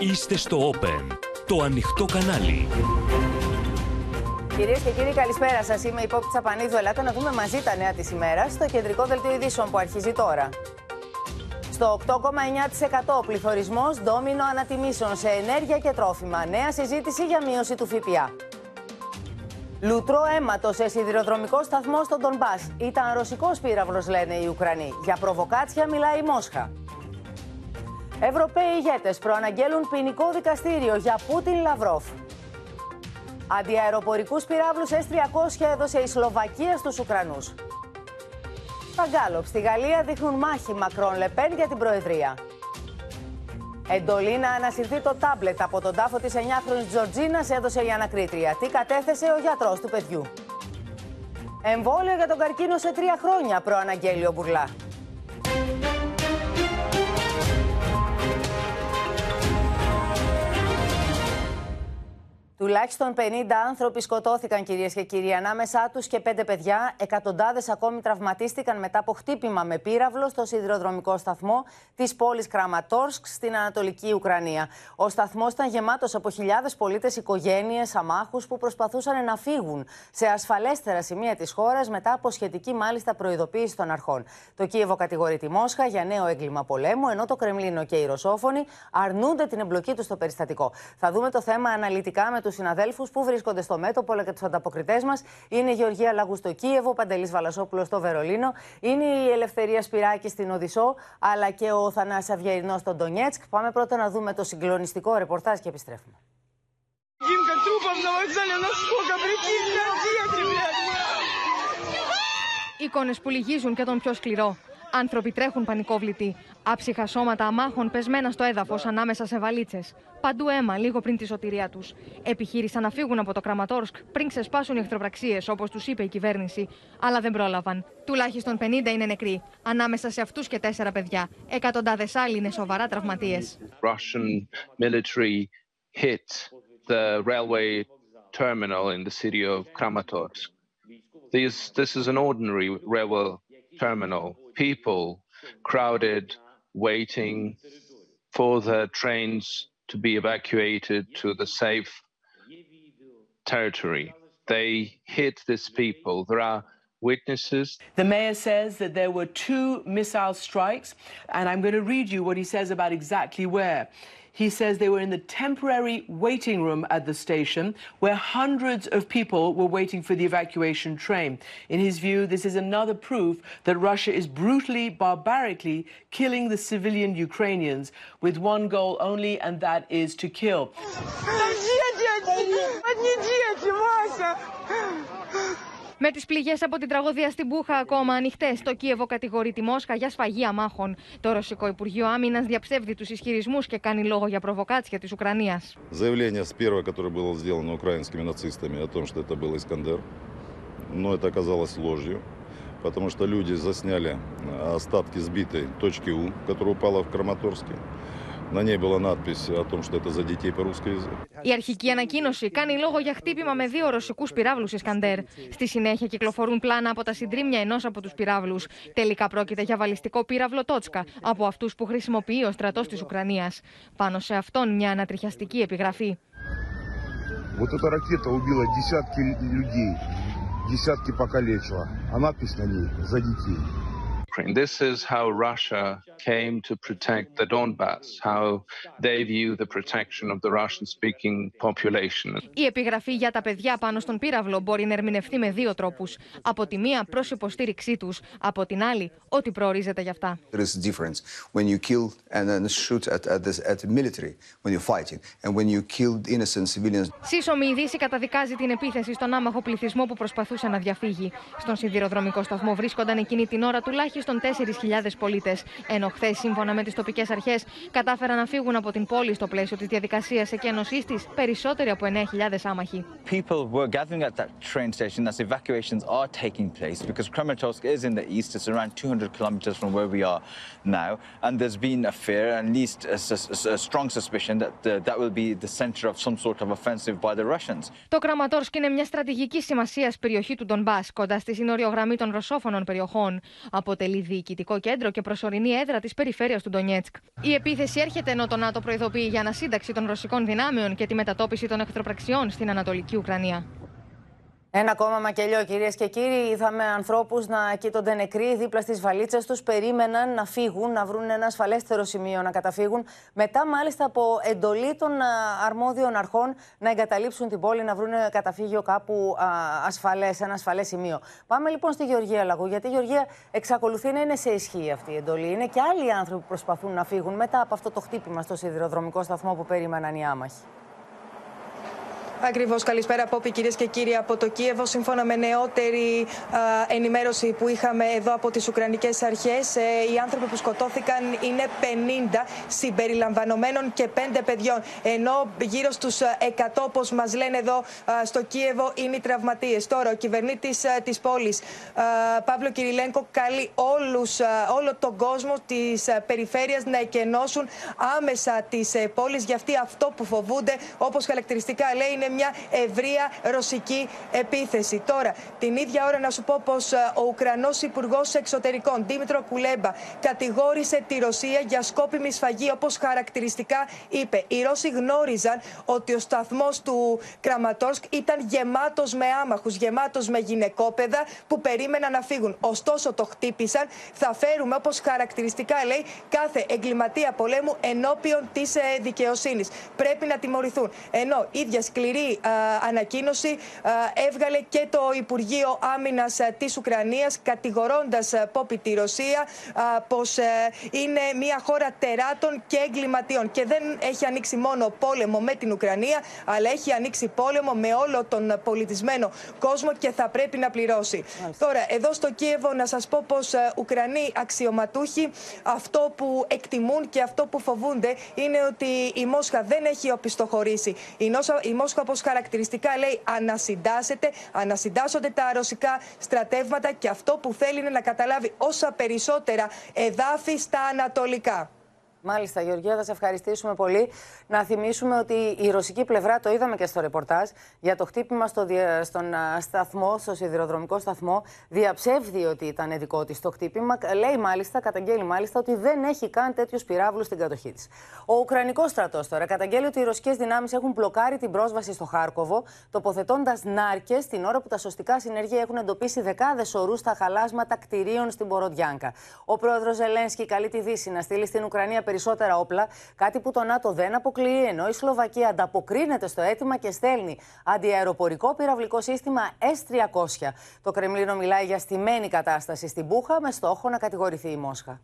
Είστε στο Open, το ανοιχτό κανάλι. Κυρίες και κύριοι, καλησπέρα σας. Είμαι η Πόπη Τσαπανίδου. Ελάτε να δούμε μαζί τα νέα της ημέρας στο κεντρικό δελτίο ειδήσεων που αρχίζει τώρα. Στο 8,9% πληθωρισμός ντόμινο ανατιμήσεων σε ενέργεια και τρόφιμα. Νέα συζήτηση για μείωση του ΦΠΑ. Λουτρό αίματος σε σιδηροδρομικό σταθμό στον Ντομπά. Ήταν ρωσικός πύραυλος, λένε οι Ουκρανοί. Για προβοκάτσια μιλάει η Μόσχα. Ευρωπαίοι ηγέτες προαναγγέλουν ποινικό δικαστήριο για Πούτιν Λαυρόφ. Αντιαεροπορικούς πυράβλους S-300 έδωσε η Σλοβακία στους Ουκρανούς. Τα Γκάλοπ στη Γαλλία δείχνουν μάχη Μακρόν Λεπέν για την Προεδρία. Εντολή να ανασυρθεί το τάμπλετ από τον τάφο της 9χρονης Τζορτζίνας έδωσε η ανακρίτρια. Τι κατέθεσε ο γιατρός του παιδιού. Εμβόλιο για τον καρκίνο σε τρία χρόνια, προαναγγέλει ο Μπουρλά. Τουλάχιστον 50 άνθρωποι σκοτώθηκαν, κυρίες και κύριοι. Ανάμεσά τους και πέντε παιδιά. Εκατοντάδες ακόμη τραυματίστηκαν μετά από χτύπημα με πύραυλο στο σιδηροδρομικό σταθμό της πόλης Κραματόρσκ στην Ανατολική Ουκρανία. Ο σταθμός ήταν γεμάτος από χιλιάδες πολίτες, οικογένειες, αμάχους που προσπαθούσαν να φύγουν σε ασφαλέστερα σημεία της χώρας μετά από σχετική μάλιστα προειδοποίηση των αρχών. Το Κίεβο κατηγορεί τη Μόσχα για νέο έγκλημα πολέμου, ενώ το Κρεμλίνο και οι Ρωσόφωνοι αρνούνται την εμπλοκή τους στο περιστατικό. Θα δούμε το θέμα αναλυτικά με τους συναδέλφους που βρίσκονται στο μέτωπο αλλά και τους ανταποκριτές μας. Είναι η Γεωργία Λαγού στο Κίεβο, ο Παντελής Βαλασόπουλος στο Βερολίνο. Είναι η Ελευθερία Σπυράκη στην Οδυσσό, αλλά και ο Θανάσης Αυγερινό στο Ντονιέτσκ. Πάμε πρώτα να δούμε το συγκλονιστικό ρεπορτάζ και επιστρέφουμε. Εικόνες που λυγίζουν και τον πιο σκληρό. Άνθρωποι τρέχουν πανικόβλητοι. Άψυχα σώματα αμάχων πεσμένα στο έδαφος ανάμεσα σε βαλίτσες. Παντού αίμα λίγο πριν τη σωτηρία τους. Επιχείρησαν να φύγουν από το Κραματόρσκ πριν ξεσπάσουν οι εχθροπραξίες, όπως τους είπε η κυβέρνηση. Αλλά δεν πρόλαβαν. Τουλάχιστον 50 είναι νεκροί. Ανάμεσα σε αυτούς και τέσσερα παιδιά. Εκατοντάδες άλλοι είναι σοβαρά τραυματίες. the railway terminal in the city of Kramatorsk. This, this is an ordinary railway terminal. People crowded, waiting for the trains to be evacuated to the safe territory. They hit these people. There are witnesses. The mayor says that there were two missile strikes, and I'm going to read you what he says about exactly where. He says they were in the temporary waiting room at the station where hundreds of people were waiting for the evacuation train. In his view, this is another proof that Russia is brutally, barbarically killing the civilian Ukrainians with one goal only, and that is to kill. Με τις πληγές από την τραγωδία στην Πούχα, ακόμα ανοιχτές, το Κίεβο κατηγορεί τη Μόσχα για σφαγή αμάχων. Το Ρωσικό Υπουργείο Άμυνας διαψεύδει τους ισχυρισμούς και κάνει λόγο για προβοκάτσια της Ουκρανίας. Заявление с первого, которое было сделано украинскими нацистами о том, что это был На ней была надпись о том, что это за детей по-русски язык. Η αρχική ανακοίνωση κάνει λόγο για χτύπημα με δύο ρωσικού πυράβλου Ισκαντέρ. Στη συνέχεια κυκλοφορούν πλάνα από τα συντρίμια ενό από του πυράβλου. Τελικά πρόκειται για βαλιστικό πύραυλο Τότσκα, από αυτού που χρησιμοποιεί ο στρατό τη Ουκρανία. Πάνω σε αυτόν μια ανατριχιαστική επιγραφή. Вот эта ракета убила десятки людей, десятки покалечила. А надпись на ней «За детей». This is how Russia came to protect the Donbass, how they view the protection of the Russian-speaking population. Η επιγραφή για τα παιδιά πάνω στον πύραυλο μπορεί να ερμηνευτεί με δύο τρόπους. Από τη μία προς υποστήριξή τους, από την άλλη ό,τι προορίζεται για αυτά. There is a difference when you kill and then shoot at, at, the, at the military when you're fighting and when you kill innocent civilians. Σύσσωμη η Δύση καταδικάζει την επίθεση στον άμαχο πληθυσμό που προσπαθούσε να διαφύγει. Στον σιδηροδρομικό σταθμό βρίσκονταν εκείνη την ώρα τουλάχιστον 4.000 πολίτες, ενώ χθε, σύμφωνα με τι τοπικέ αρχέ, κατάφεραν να φύγουν από την πόλη στο πλαίσιο τη διαδικασία εκένωσή τη περισσότεροι από 9.000 άμαχοι. People were gathering at that train station as evacuations are taking place because Kramatorsk is in the east. It's around 200 kilometers from where we are now, and there's been a fear, at least a, a, a strong suspicion that the, that will be the center of some sort of offensive by the Russians. Το Κραματόρσκ είναι μια στρατηγική σημασία περιοχή του Ντομπά, κοντά στη σύνοριο γραμμή των ρωσόφωνων περιοχών. Αποτελεί αποτελεί διοικητικό κέντρο και προσωρινή έδρα της περιφέρειας του Ντονιέτσκ. Η επίθεση έρχεται ενώ το ΝΑΤΟ προειδοποιεί για ανασύνταξη των ρωσικών δυνάμεων και τη μετατόπιση των εχθροπραξιών στην Ανατολική Ουκρανία. Ένα ακόμα μακελιό, κυρίες και κύριοι. Είδαμε ανθρώπους να κοίτονται νεκροί δίπλα στις βαλίτσες τους. Περίμεναν να φύγουν, να βρουν ένα ασφαλέστερο σημείο να καταφύγουν. Μετά, μάλιστα, από εντολή των αρμόδιων αρχών να εγκαταλείψουν την πόλη, να βρουν καταφύγιο κάπου ασφαλές, ένα ασφαλές σημείο. Πάμε λοιπόν στη Γεωργία Λαγού, γιατί η Γεωργία εξακολουθεί να είναι σε ισχύ αυτή η εντολή. Είναι και άλλοι άνθρωποι που προσπαθούν να φύγουν μετά από αυτό το χτύπημα στο σιδηροδρομικό σταθμό που περίμεναν οι άμαχοι. Ακριβώς. Καλησπέρα, Πόπη, κυρίες και κύριοι από το Κίεβο. Σύμφωνα με νεότερη ενημέρωση που είχαμε εδώ από τις Ουκρανικές Αρχές, ε, οι άνθρωποι που σκοτώθηκαν είναι 50 συμπεριλαμβανομένων και 5 παιδιών. Ενώ γύρω στους 100, όπως μας λένε εδώ στο Κίεβο, είναι οι τραυματίες. Τώρα, ο κυβερνήτης της πόλης, Παύλο Κυριλένκο, καλεί όλους, όλο τον κόσμο της περιφέρειας να εκενώσουν άμεσα τις ε, πόλεις. Γιατί αυτό που φοβούνται, όπως χαρακτηριστικά λέει, είναι μια ευρεία ρωσική επίθεση. Τώρα, την ίδια ώρα να σου πω πως ε, ο Ουκρανός Υπουργός Εξωτερικών, Δήμητρο Κουλέμπα, κατηγόρησε τη Ρωσία για σκόπιμη σφαγή, όπως χαρακτηριστικά είπε. Οι Ρώσοι γνώριζαν ότι ο σταθμός του Κραματόρσκ ήταν γεμάτος με άμαχους, γεμάτος με γυναικόπαιδα που περίμεναν να φύγουν. Ωστόσο, το χτύπησαν. Θα φέρουμε, όπως χαρακτηριστικά λέει, κάθε εγκληματία πολέμου ενώπιον της ε, δικαιοσύνης. Πρέπει να τιμωρηθούν. Ενώ ίδια σκληρή ανακοίνωση έβγαλε και το Υπουργείο Άμυνας της Ουκρανίας, κατηγορώντας Πόπη τη Ρωσία πως ε, είναι μια χώρα τεράτων και εγκληματιών. Και δεν έχει ανοίξει μόνο πόλεμο με την Ουκρανία, αλλά έχει ανοίξει πόλεμο με όλο τον πολιτισμένο κόσμο και θα πρέπει να πληρώσει. Τώρα, εδώ στο Κίεβο, να σας πω πως Ουκρανοί αξιωματούχοι αυτό που εκτιμούν και αυτό που φοβούνται είναι ότι η Μόσχα δεν έχει οπισθοχωρήσει. Η Μόσχα όπως χαρακτηριστικά λέει ανασυντάσσεται, ανασυντάσσονται τα ρωσικά στρατεύματα και αυτό που θέλει είναι να καταλάβει όσα περισσότερα εδάφη στα ανατολικά. Μάλιστα, Γεωργία, θα σε ευχαριστήσουμε πολύ. Να θυμίσουμε ότι η ρωσική πλευρά, το είδαμε και στο ρεπορτάζ, για το χτύπημα στο, στον σταθμό, στο σιδηροδρομικό σταθμό, διαψεύδει ότι ήταν δικό της το χτύπημα. Λέει μάλιστα, καταγγέλει μάλιστα, ότι δεν έχει καν τέτοιους πυράβλους στην κατοχή της. Ο Ουκρανικός στρατός τώρα καταγγέλει ότι οι ρωσικές δυνάμεις έχουν μπλοκάρει την πρόσβαση στο Χάρκοβο, τοποθετώντας νάρκες την ώρα που τα σωστικά συνεργεία έχουν εντοπίσει δεκάδες ορούς στα χαλάσματα κτηρίων στην Ποροντιάνκα. Ο πρόεδρος Ζελένσκι καλεί τη Δύση να στείλει στην Ουκρανία περισσότερα όπλα, κάτι που το ΝΑΤΟ δεν αποκλείει, ενώ η Σλοβακία ανταποκρίνεται στο αίτημα και στέλνει αντιαεροπορικό πυραυλικό σύστημα S-300. Το Κρεμλίνο μιλάει για στημένη κατάσταση στην Πούχα με στόχο να κατηγορηθεί η Μόσχα.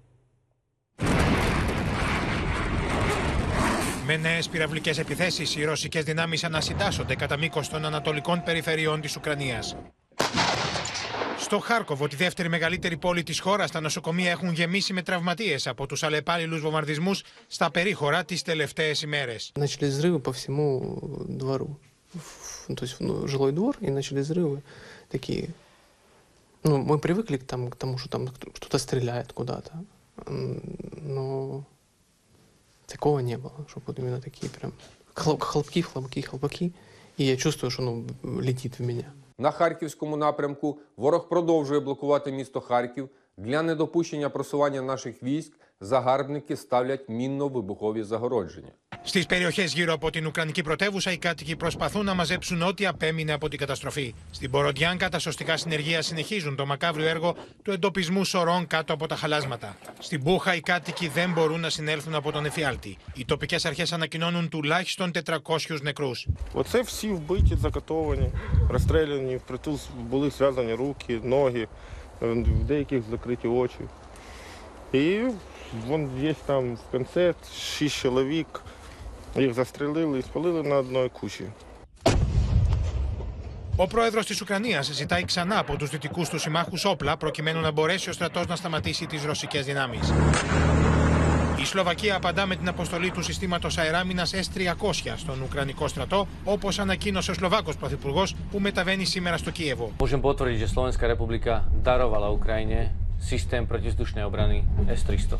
Με νέες πυραυλικές επιθέσεις, οι ρωσικές δυνάμεις ανασυντάσσονται κατά μήκος των ανατολικών περιφερειών της Ουκρανίας. Στο Χάρκοβο, τη δεύτερη μεγαλύτερη πόλη τη χώρα, τα νοσοκομεία έχουν γεμίσει με τραυματίε από του αλλεπάλληλου βομβαρδισμού στα περίχωρα τι τελευταίε ημέρε. Начали взрывы по всему двору. То есть ну, жилой двор, и начали взрывы такие. Ну, мы привыкли к, там, к тому, что там кто-то стреляет куда-то. Но такого не было, чтобы вот именно такие прям хлопки, хлопки, хлопки. И я чувствую, что оно летит в меня. На харківському напрямку ворог продовжує блокувати місто Харків. Для недопущення просування наших військ загарбники ставлять мінно-вибухові загородження. Στι περιοχέ γύρω από την Ουκρανική πρωτεύουσα, οι κάτοικοι προσπαθούν να μαζέψουν ό,τι απέμεινε από την καταστροφή. Στην Ποροντιάνκα, τα σωστικά συνεργεία συνεχίζουν το μακάβριο έργο του εντοπισμού σωρών κάτω από τα χαλάσματα. Στην Πούχα, οι κάτοικοι δεν μπορούν να συνέλθουν από τον εφιάλτη. Οι τοπικέ αρχέ ανακοινώνουν τουλάχιστον 400 νεκρού. Оце всі вбиті, закатовані, розстріляні, впритул були зв'язані руки, ноги, в деяких закриті очі. І вон є там в кінці шість чоловік, їх застрелили і спалили на одній кучі. Ο πρόεδρο τη Ουκρανία ζητάει ξανά από του δυτικού του συμμάχου όπλα προκειμένου να μπορέσει ο στρατό να σταματήσει τι ρωσικέ δυνάμει. Η Σλοβακία απαντά με την αποστολή του συστήματο αεράμινα S-300 στον Ουκρανικό στρατό, όπω ανακοίνωσε ο Σλοβάκο Πρωθυπουργό που μεταβαίνει σήμερα στο Κίεβο. Môžem potvrdiť, že Slovenská republika darovala Ukrajine Systém protizdušnej obrany S-300.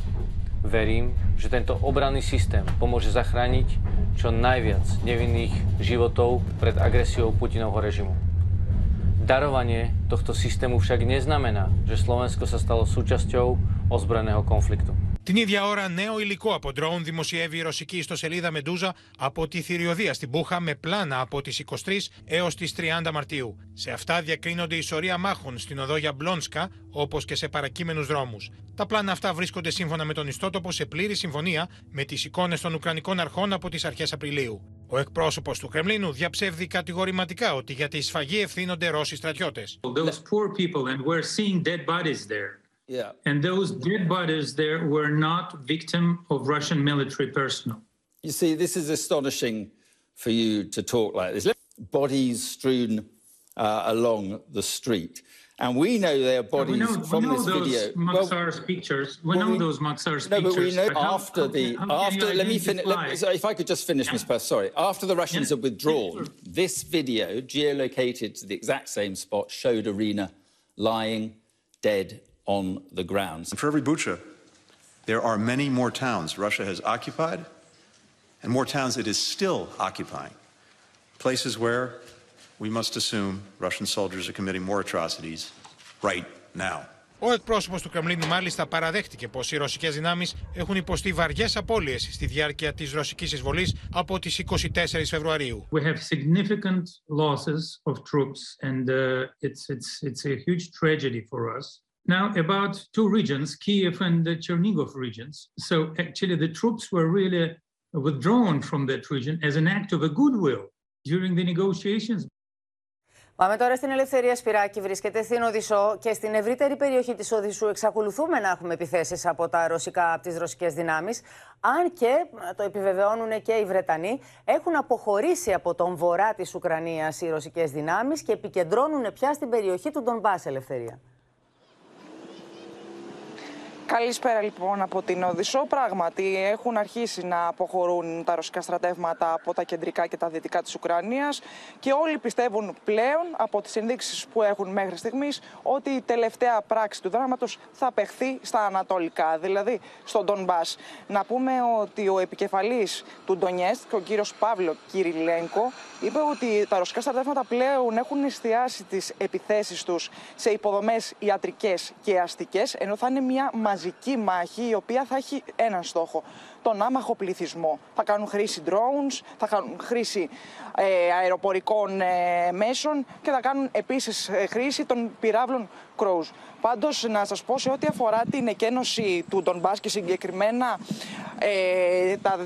Verím, že tento obranný systém pomôže zachrániť čo najviac nevinných životov pred agresiou Putinovho režimu. Darovanie tohto systému však neznamená, že Slovensko sa stalo súčasťou ozbrojeného konfliktu. Την ίδια ώρα, νέο υλικό από ντρόουν δημοσιεύει η ρωσική ιστοσελίδα Μεντούζα από τη θηριωδία στην Πούχα με πλάνα από τις 23 έως τις 30 Μαρτίου. Σε αυτά διακρίνονται η σωρία μάχων στην οδό Γιαμπλόνσκα, όπως και σε παρακείμενους δρόμους. Τα πλάνα αυτά βρίσκονται σύμφωνα με τον ιστότοπο σε πλήρη συμφωνία με τις εικόνες των Ουκρανικών αρχών από τις αρχές Απριλίου. Ο εκπρόσωπος του Κρεμλίνου διαψεύδει κατηγορηματικά ότι για τη σφαγή ευθύνονται Ρώσοι στρατιώτες. Yeah. And those dead bodies there were not victim of Russian military personnel. You see, this is astonishing for you to talk like this. Bodies strewn uh, along the street. And we know their bodies yeah, know, from this video. Maxar's well, pictures. We well, know we, those Maxar's no, pictures. but we know but after how, the how after. Let me finish. Let, if I could just finish, yeah. Ms. Purse, sorry. After the Russians yeah. had withdrawn, this video, geolocated to the exact same spot, showed Arena lying dead on the ground. And for every Bucha, there are many more towns Russia has occupied and more towns it is still occupying. Places where we must assume Russian soldiers are committing more atrocities right now. Ο εκπρόσωπο του Κρεμλίνου μάλιστα παραδέχτηκε πω οι ρωσικέ δυνάμει έχουν υποστεί βαριέ απώλειε στη διάρκεια τη ρωσική εισβολή από τι 24 Φεβρουαρίου. We have significant losses of troops and uh, it's, it's, it's a huge tragedy for us. Now, about two regions, Kiev and the Chernigov regions. So, actually, the troops were really withdrawn from that region as an act of a goodwill during the negotiations. Πάμε τώρα στην Ελευθερία Σπυράκη. Βρίσκεται στην Οδυσσό και στην ευρύτερη περιοχή της Οδυσσού εξακολουθούμε να έχουμε επιθέσεις από τα ρωσικά, από τις ρωσικές δυνάμεις. Αν και, το επιβεβαιώνουν και οι Βρετανοί, έχουν αποχωρήσει από τον βορρά της Ουκρανίας οι ρωσικές δυνάμεις και επικεντρώνουν πια στην περιοχή του Ντομπά Ελευθερία. Καλησπέρα λοιπόν από την Οδυσσό. Πράγματι έχουν αρχίσει να αποχωρούν τα ρωσικά στρατεύματα από τα κεντρικά και τα δυτικά της Ουκρανίας και όλοι πιστεύουν πλέον από τις ενδείξεις που έχουν μέχρι στιγμής ότι η τελευταία πράξη του δράματος θα παιχθεί στα ανατολικά, δηλαδή στον Ντονμπάς. Να πούμε ότι ο επικεφαλής του Ντονιέστ, ο κύριος Παύλο Κυριλένκο, είπε ότι τα ρωσικά στρατεύματα πλέον έχουν εστιάσει τις επιθέσεις τους σε υποδομές ιατρικές και αστικές, ενώ θα είναι μια μαζική μάχη η οποία θα έχει έναν στόχο, τον άμαχο πληθυσμό. Θα κάνουν χρήση drones, θα κάνουν χρήση ε, αεροπορικών ε, μέσων και θα κάνουν επίσης ε, χρήση των πυράβλων Crows. Πάντως να σας πω σε ό,τι αφορά την εκένωση του Ντονμπάς και συγκεκριμένα ε, τα,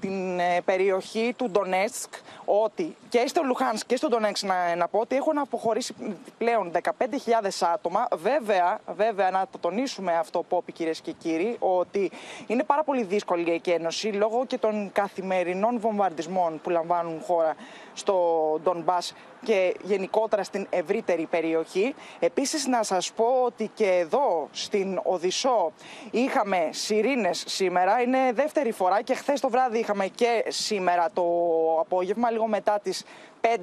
την ε, περιοχή του Ντονέτσκ ότι και στο Λουχάνσκ και στο Ντονέτσκ να, να πω ότι έχουν αποχωρήσει πλέον 15.000 άτομα. Βέβαια, βέβαια να το τονίσουμε αυτό Πόπι κυρίες και κύριοι ότι είναι πάρα πολύ δύσκολη η εκένωση λόγω και των καθημερινών βομβαρδισμών που λαμβάνουν χώρα στο Ντονμπάς και γενικότερα στην ευρύτερη περιοχή. Επίσης να σας πω ότι και εδώ στην Οδυσσό είχαμε σιρήνες σήμερα. Είναι δεύτερη φορά και χθες το βράδυ είχαμε και σήμερα το απόγευμα λίγο μετά τις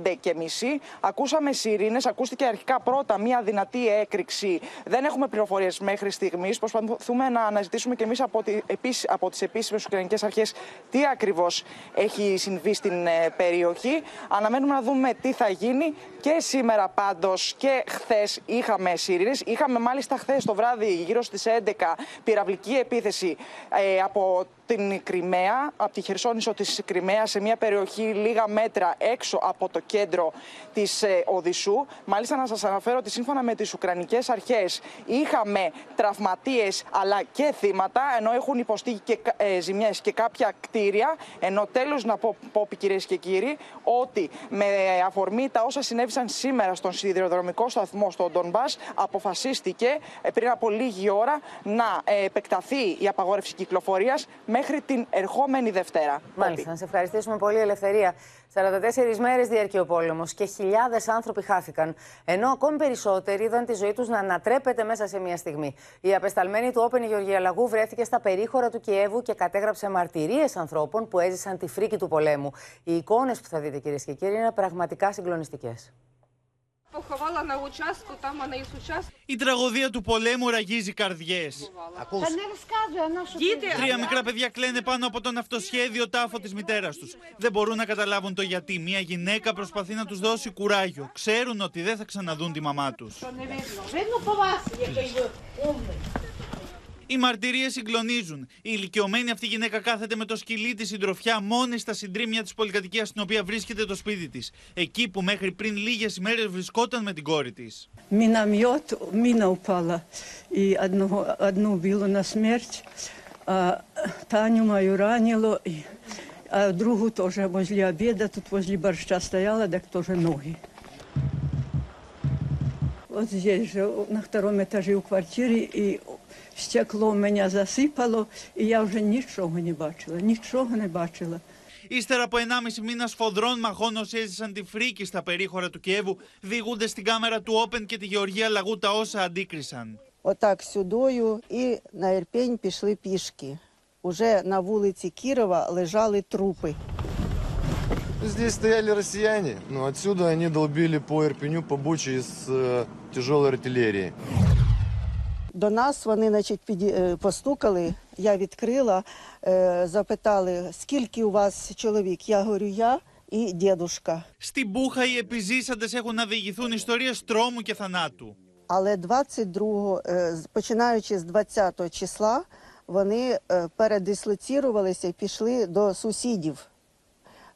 5 και μισή. Ακούσαμε σιρήνες, ακούστηκε αρχικά πρώτα μια δυνατή έκρηξη. Δεν έχουμε πληροφορίες μέχρι στιγμής. Προσπαθούμε να αναζητήσουμε και εμείς από, τη, από τις επίσημες Ουκρανικές Αρχές τι ακριβώς έχει συμβεί στην περιοχή. Αναμένουμε να δούμε τι θα γίνει και σήμερα πάντως και χθες είχαμε σιρήνες. Είχαμε μάλιστα χθες το βράδυ γύρω στις 11 πυραυλική επίθεση ε, από την Κρυμαία, από τη Χερσόνησο της Κρυμαίας, σε μια περιοχή λίγα μέτρα έξω από το κέντρο της ε, Οδυσσού. Μάλιστα να σας αναφέρω ότι σύμφωνα με τις Ουκρανικές αρχές είχαμε τραυματίες αλλά και θύματα, ενώ έχουν υποστεί και ε, ζημιές και κάποια κτίρια. Ενώ τέλος να πω, πω κυρίες και κύριοι, ότι με αφορμή τα όσα συνέβησαν σήμερα στον σιδηροδρομικό σταθμό στο Ντονμπάς, αποφασίστηκε ε, πριν από λίγη ώρα να ε, επεκταθεί η απαγόρευση κυκλοφορίας μέχρι την ερχόμενη Δευτέρα. Μάλιστα, να σε ευχαριστήσουμε πολύ, Ελευθερία. 44 μέρες διαρκεί ο πόλεμος και χιλιάδες άνθρωποι χάθηκαν. Ενώ ακόμη περισσότεροι είδαν τη ζωή τους να ανατρέπεται μέσα σε μία στιγμή. Η απεσταλμένη του Όπεν Γεωργία Λαγού βρέθηκε στα περίχωρα του Κιέβου και κατέγραψε μαρτυρίες ανθρώπων που έζησαν τη φρίκη του πολέμου. Οι εικόνες που θα δείτε, κυρίες και κύριοι, είναι πραγματικά συγκλονιστικές. Поховала на участку, там вона із участку. Η τραγωδία του πολέμου ραγίζει καρδιέ. Τρία μικρά παιδιά κλαίνε πάνω από τον αυτοσχέδιο τάφο τη μητέρα του. Δεν μπορούν να καταλάβουν το γιατί. Μια γυναίκα προσπαθεί να του δώσει κουράγιο. Ξέρουν ότι δεν θα ξαναδούν τη μαμά του. Οι μαρτυρίε συγκλονίζουν. Η ηλικιωμένη αυτή γυναίκα κάθεται με το σκυλί τη συντροφιά μόνη στα συντρίμια τη πολυκατοικία στην οποία βρίσκεται το σπίτι τη. Εκεί που μέχρι πριν λίγε ημέρε βρισκόταν με την κόρη τη. Миномет, мина упала, и одного, одну убило на смерть, а Таню мою ранило, и, а другу тоже возле обеда, тут возле борща стояла, так тоже ноги. Вот здесь же, на втором этаже у квартиры, и стекло меня засыпало, и я уже ничего не бачила, ничего не бачила. Ύστερα από 1,5 μήνα σφοδρών μαχών όσοι έζησαν τη φρίκη στα περίχωρα του Κιέβου, διηγούνται στην κάμερα του Όπεν και τη Γεωργία Λαγού τα όσα αντίκρισαν. Отак сюдою і на Ірпень пішли пішки. Уже на вулиці Кірова лежали трупи. Здесь стояли россияне, но отсюда они долбили по Ирпеню, по Буче из э, тяжелой артиллерии. До нас вони значить, піді- е, постукали, я відкрила, е, запитали, скільки у вас чоловік? Я говорю, я і дідушка. Στην Μπούχα οι επιζήσαντες έχουν να διηγηθούν ιστορίες τρόμου και θανάτου. Але 22, е, з- починаючи з 20 числа, вони е, передислоцірувалися і пішли до сусідів.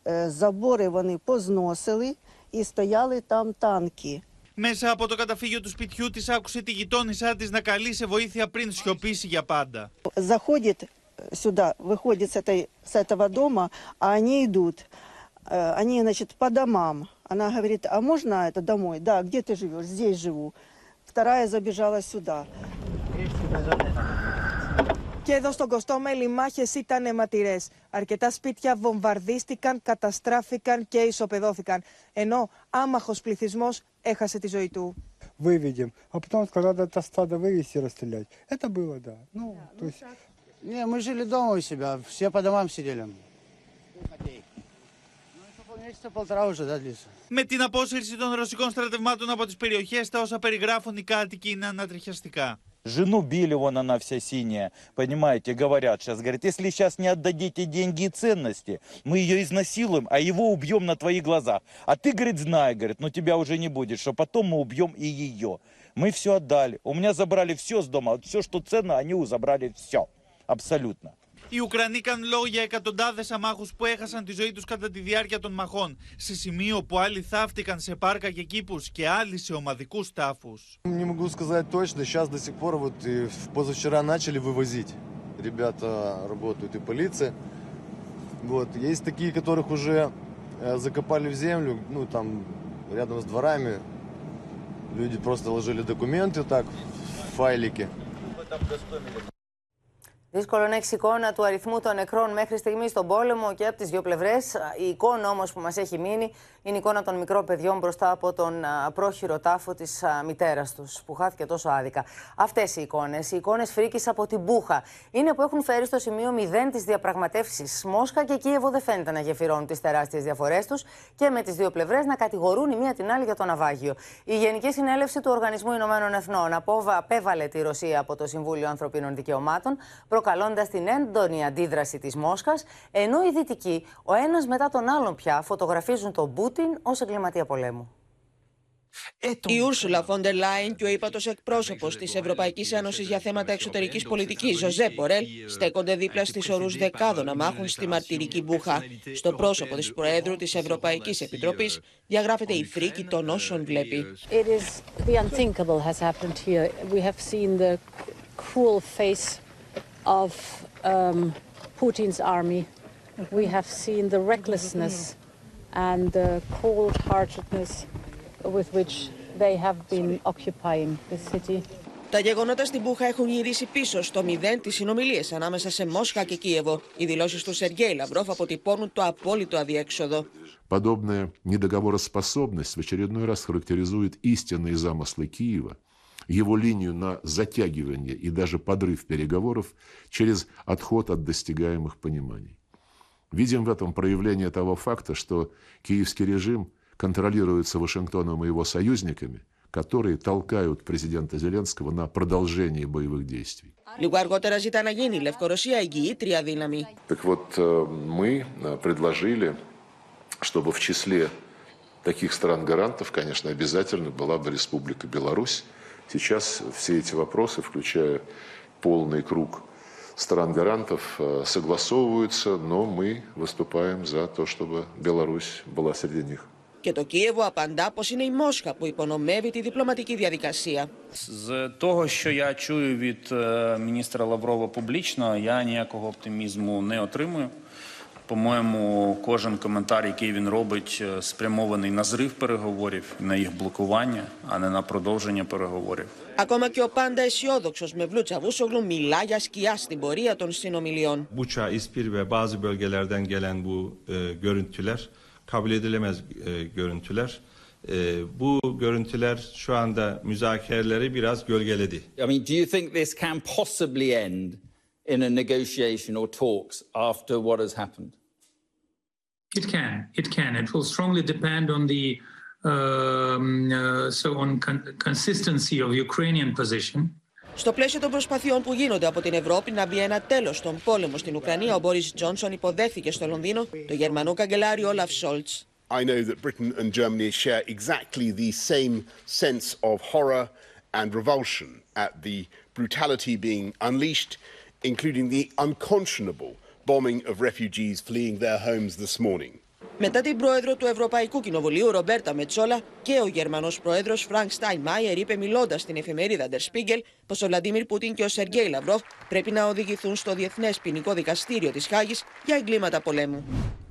Е, Забори вони позносили і стояли там танки. Μέσα από το καταφύγιο του σπιτιού της άκουσε τη γειτόνισά της να καλεί σε βοήθεια πριν σιωπήσει για πάντα. Заходит э, сюда, выходит с, этой, с этого дома, а они идут. Э, Они, значит, по домам. Она говорит, а можно это домой? Да, где ты живешь? Здесь живу. Вторая забежала сюда. Και εδώ στον Κοστόμελ οι μάχε ήταν αιματηρέ. Αρκετά σπίτια βομβαρδίστηκαν, καταστράφηκαν και ισοπεδώθηκαν. Ενώ άμαχο πληθυσμό έχασε τη ζωή του. выведем. А потом сказали, это стадо вывести и расстрелять. Это было, да. Ну, то есть... Не, мы жили дома у себя, все по домам сидели. Ну, месяца полтора уже, да, длится. Με την απόσυρση των ρωσικών στρατευμάτων από τις περιοχές, τα όσα περιγράφουν οι κάτοικοι είναι ανατριχιαστικά. Жену били, вон она вся синяя, понимаете, говорят сейчас. Говорят, если сейчас не отдадите деньги и ценности, мы ее изнасилуем, а его убьем на твоих глазах. А ты, говорит, знай, говорит, но тебя уже не будет, что потом мы убьем и ее. Мы все отдали. У меня забрали все с дома, все, что ценно, они забрали все. Абсолютно. Οι Ουκρανοί κάνουν λόγο για εκατοντάδες αμάχους που έχασαν τη ζωή τους κατά τη διάρκεια των μαχών, σε σημείο που άλλοι θαύτηκαν σε πάρκα και κήπους και άλλοι σε ομαδικούς τάφους. Не могу сказать точно, сейчас до сих пор вот и позавчера начали вывозить. Ребята работают и полиция. Вот. Есть такие, которых уже э, закопали в землю, ну там рядом с дворами. Люди просто ложили документы так в файлики. Δύσκολο να έχει εικόνα του αριθμού των νεκρών μέχρι στιγμή στον πόλεμο και από τις δύο πλευρές. Η εικόνα όμως που μας έχει μείνει είναι η εικόνα των μικρών παιδιών μπροστά από τον α, πρόχειρο τάφο της μητέρας τους, που χάθηκε τόσο άδικα. Αυτές οι εικόνες, οι εικόνες φρίκης από την Μπούχα, είναι που έχουν φέρει στο σημείο 0 τι διαπραγματεύσεις. Μόσχα και Κίεβο δεν φαίνεται να γεφυρώνουν τις τεράστιες διαφορές τους και με τις δύο πλευρές να κατηγορούν η μία την άλλη για το ναυάγιο. Η Γενική Συνέλευση του Οργανισμού Ηνωμένων Εθνών απόβα- απέβαλε τη Ρωσία από το Συμβούλιο Ανθρωπίνων Δικαιωμάτων, προκαλώντας την έντονη αντίδραση της Μόσχας, ενώ οι Δυτικοί, ο ένας μετά τον άλλον πια, φωτογραφίζουν τον Πούτιν ως εγκληματία πολέμου. Η Ούρσουλα Φόντερ Λάιν και ο ύπατος εκπρόσωπος της Ευρωπαϊκής Ένωσης για θέματα εξωτερικής πολιτικής, Ζωζέ Μπορέλ, στέκονται δίπλα στις ορούς δεκάδων αμάχων στη μαρτυρική Μπούχα. Στο πρόσωπο της Προέδρου της Ευρωπαϊκής Επιτροπής διαγράφεται η φρίκη των όσων βλέπει. It is the unthinkable has happened here. We have seen the cruel face of um, Putin's army. We have seen the recklessness and the cold-heartedness with which they have been occupying the city. Τα γεγονότα στην Μπούχα έχουν γυρίσει πίσω στο μηδέν τι συνομιλίε ανάμεσα σε Μόσχα και Κίεβο. Οι δηλώσει του Σεργέη Λαυρόφ αποτυπώνουν το απόλυτο αδιέξοδο. Подобная недоговороспособность в очередной раз характеризует истинные замыслы Киева, его линию на затягивание и даже подрыв переговоров через отход от достигаемых пониманий. Видим в этом проявление того факта, что киевский режим контролируется Вашингтоном и его союзниками, которые толкают президента Зеленского на продолжение боевых действий. Так вот, э, мы э, предложили, чтобы в числе таких стран-гарантов, конечно, обязательно была бы Республика Беларусь, Сейчас все эти вопросы, включая полный круг стран-гарантов, согласовываются, но мы выступаем за то, чтобы Беларусь была среди них. Και το Κίεβο απαντά πως είναι η Μόσχα που υπονομεύει τη διπλωματική διαδικασία. З того, що я чую від е, міністра Лаврова публічно, я ніякого оптимізму не отримую. По-моєму, кожен коментар, який він робить, е, спрямований на зрив переговорів, на їх блокування, а не на продовження переговорів. Ακόμα και ο πάντα αισιόδοξο με Βλούτσα Βούσογλου μιλά για σκιά στην πορεία των συνομιλιών. Buça, İspir ve bazı bölgelerden gelen bu e, görüntüler kabul edilemez e, görüntüler. E, bu görüntüler şu anda müzakereleri biraz gölgeledi. I mean, do you think this can possibly end in a negotiation or talks after what has happened? It can. It can. It will strongly depend on the um, uh, so on con- consistency of Ukrainian position. Στο πλαίσιο των προσπαθειών που γίνονται από την Ευρώπη να μπει ένα τέλο στον πόλεμο στην Ουκρανία, ο Μπόρι Τζόνσον υποδέχθηκε στο Λονδίνο το γερμανό καγκελάριο Όλαφ Σόλτ. I know that Britain and Germany share exactly the same sense of horror and revulsion at the brutality being unleashed, including the unconscionable bombing of refugees fleeing their homes this morning. Μετά την πρόεδρο του Ευρωπαϊκού Κοινοβουλίου, Ρομπέρτα Μετσόλα, και ο Γερμανός πρόεδρος Φρανκ Σταϊνμάιερ είπε, μιλώντας στην εφημερίδα Der Spiegel, πως ο Βλαντίμιρ Πούτιν και ο Σεργκέι Λαβρόφ πρέπει να οδηγηθούν στο Διεθνές Ποινικό Δικαστήριο της Χάγης για εγκλήματα πολέμου.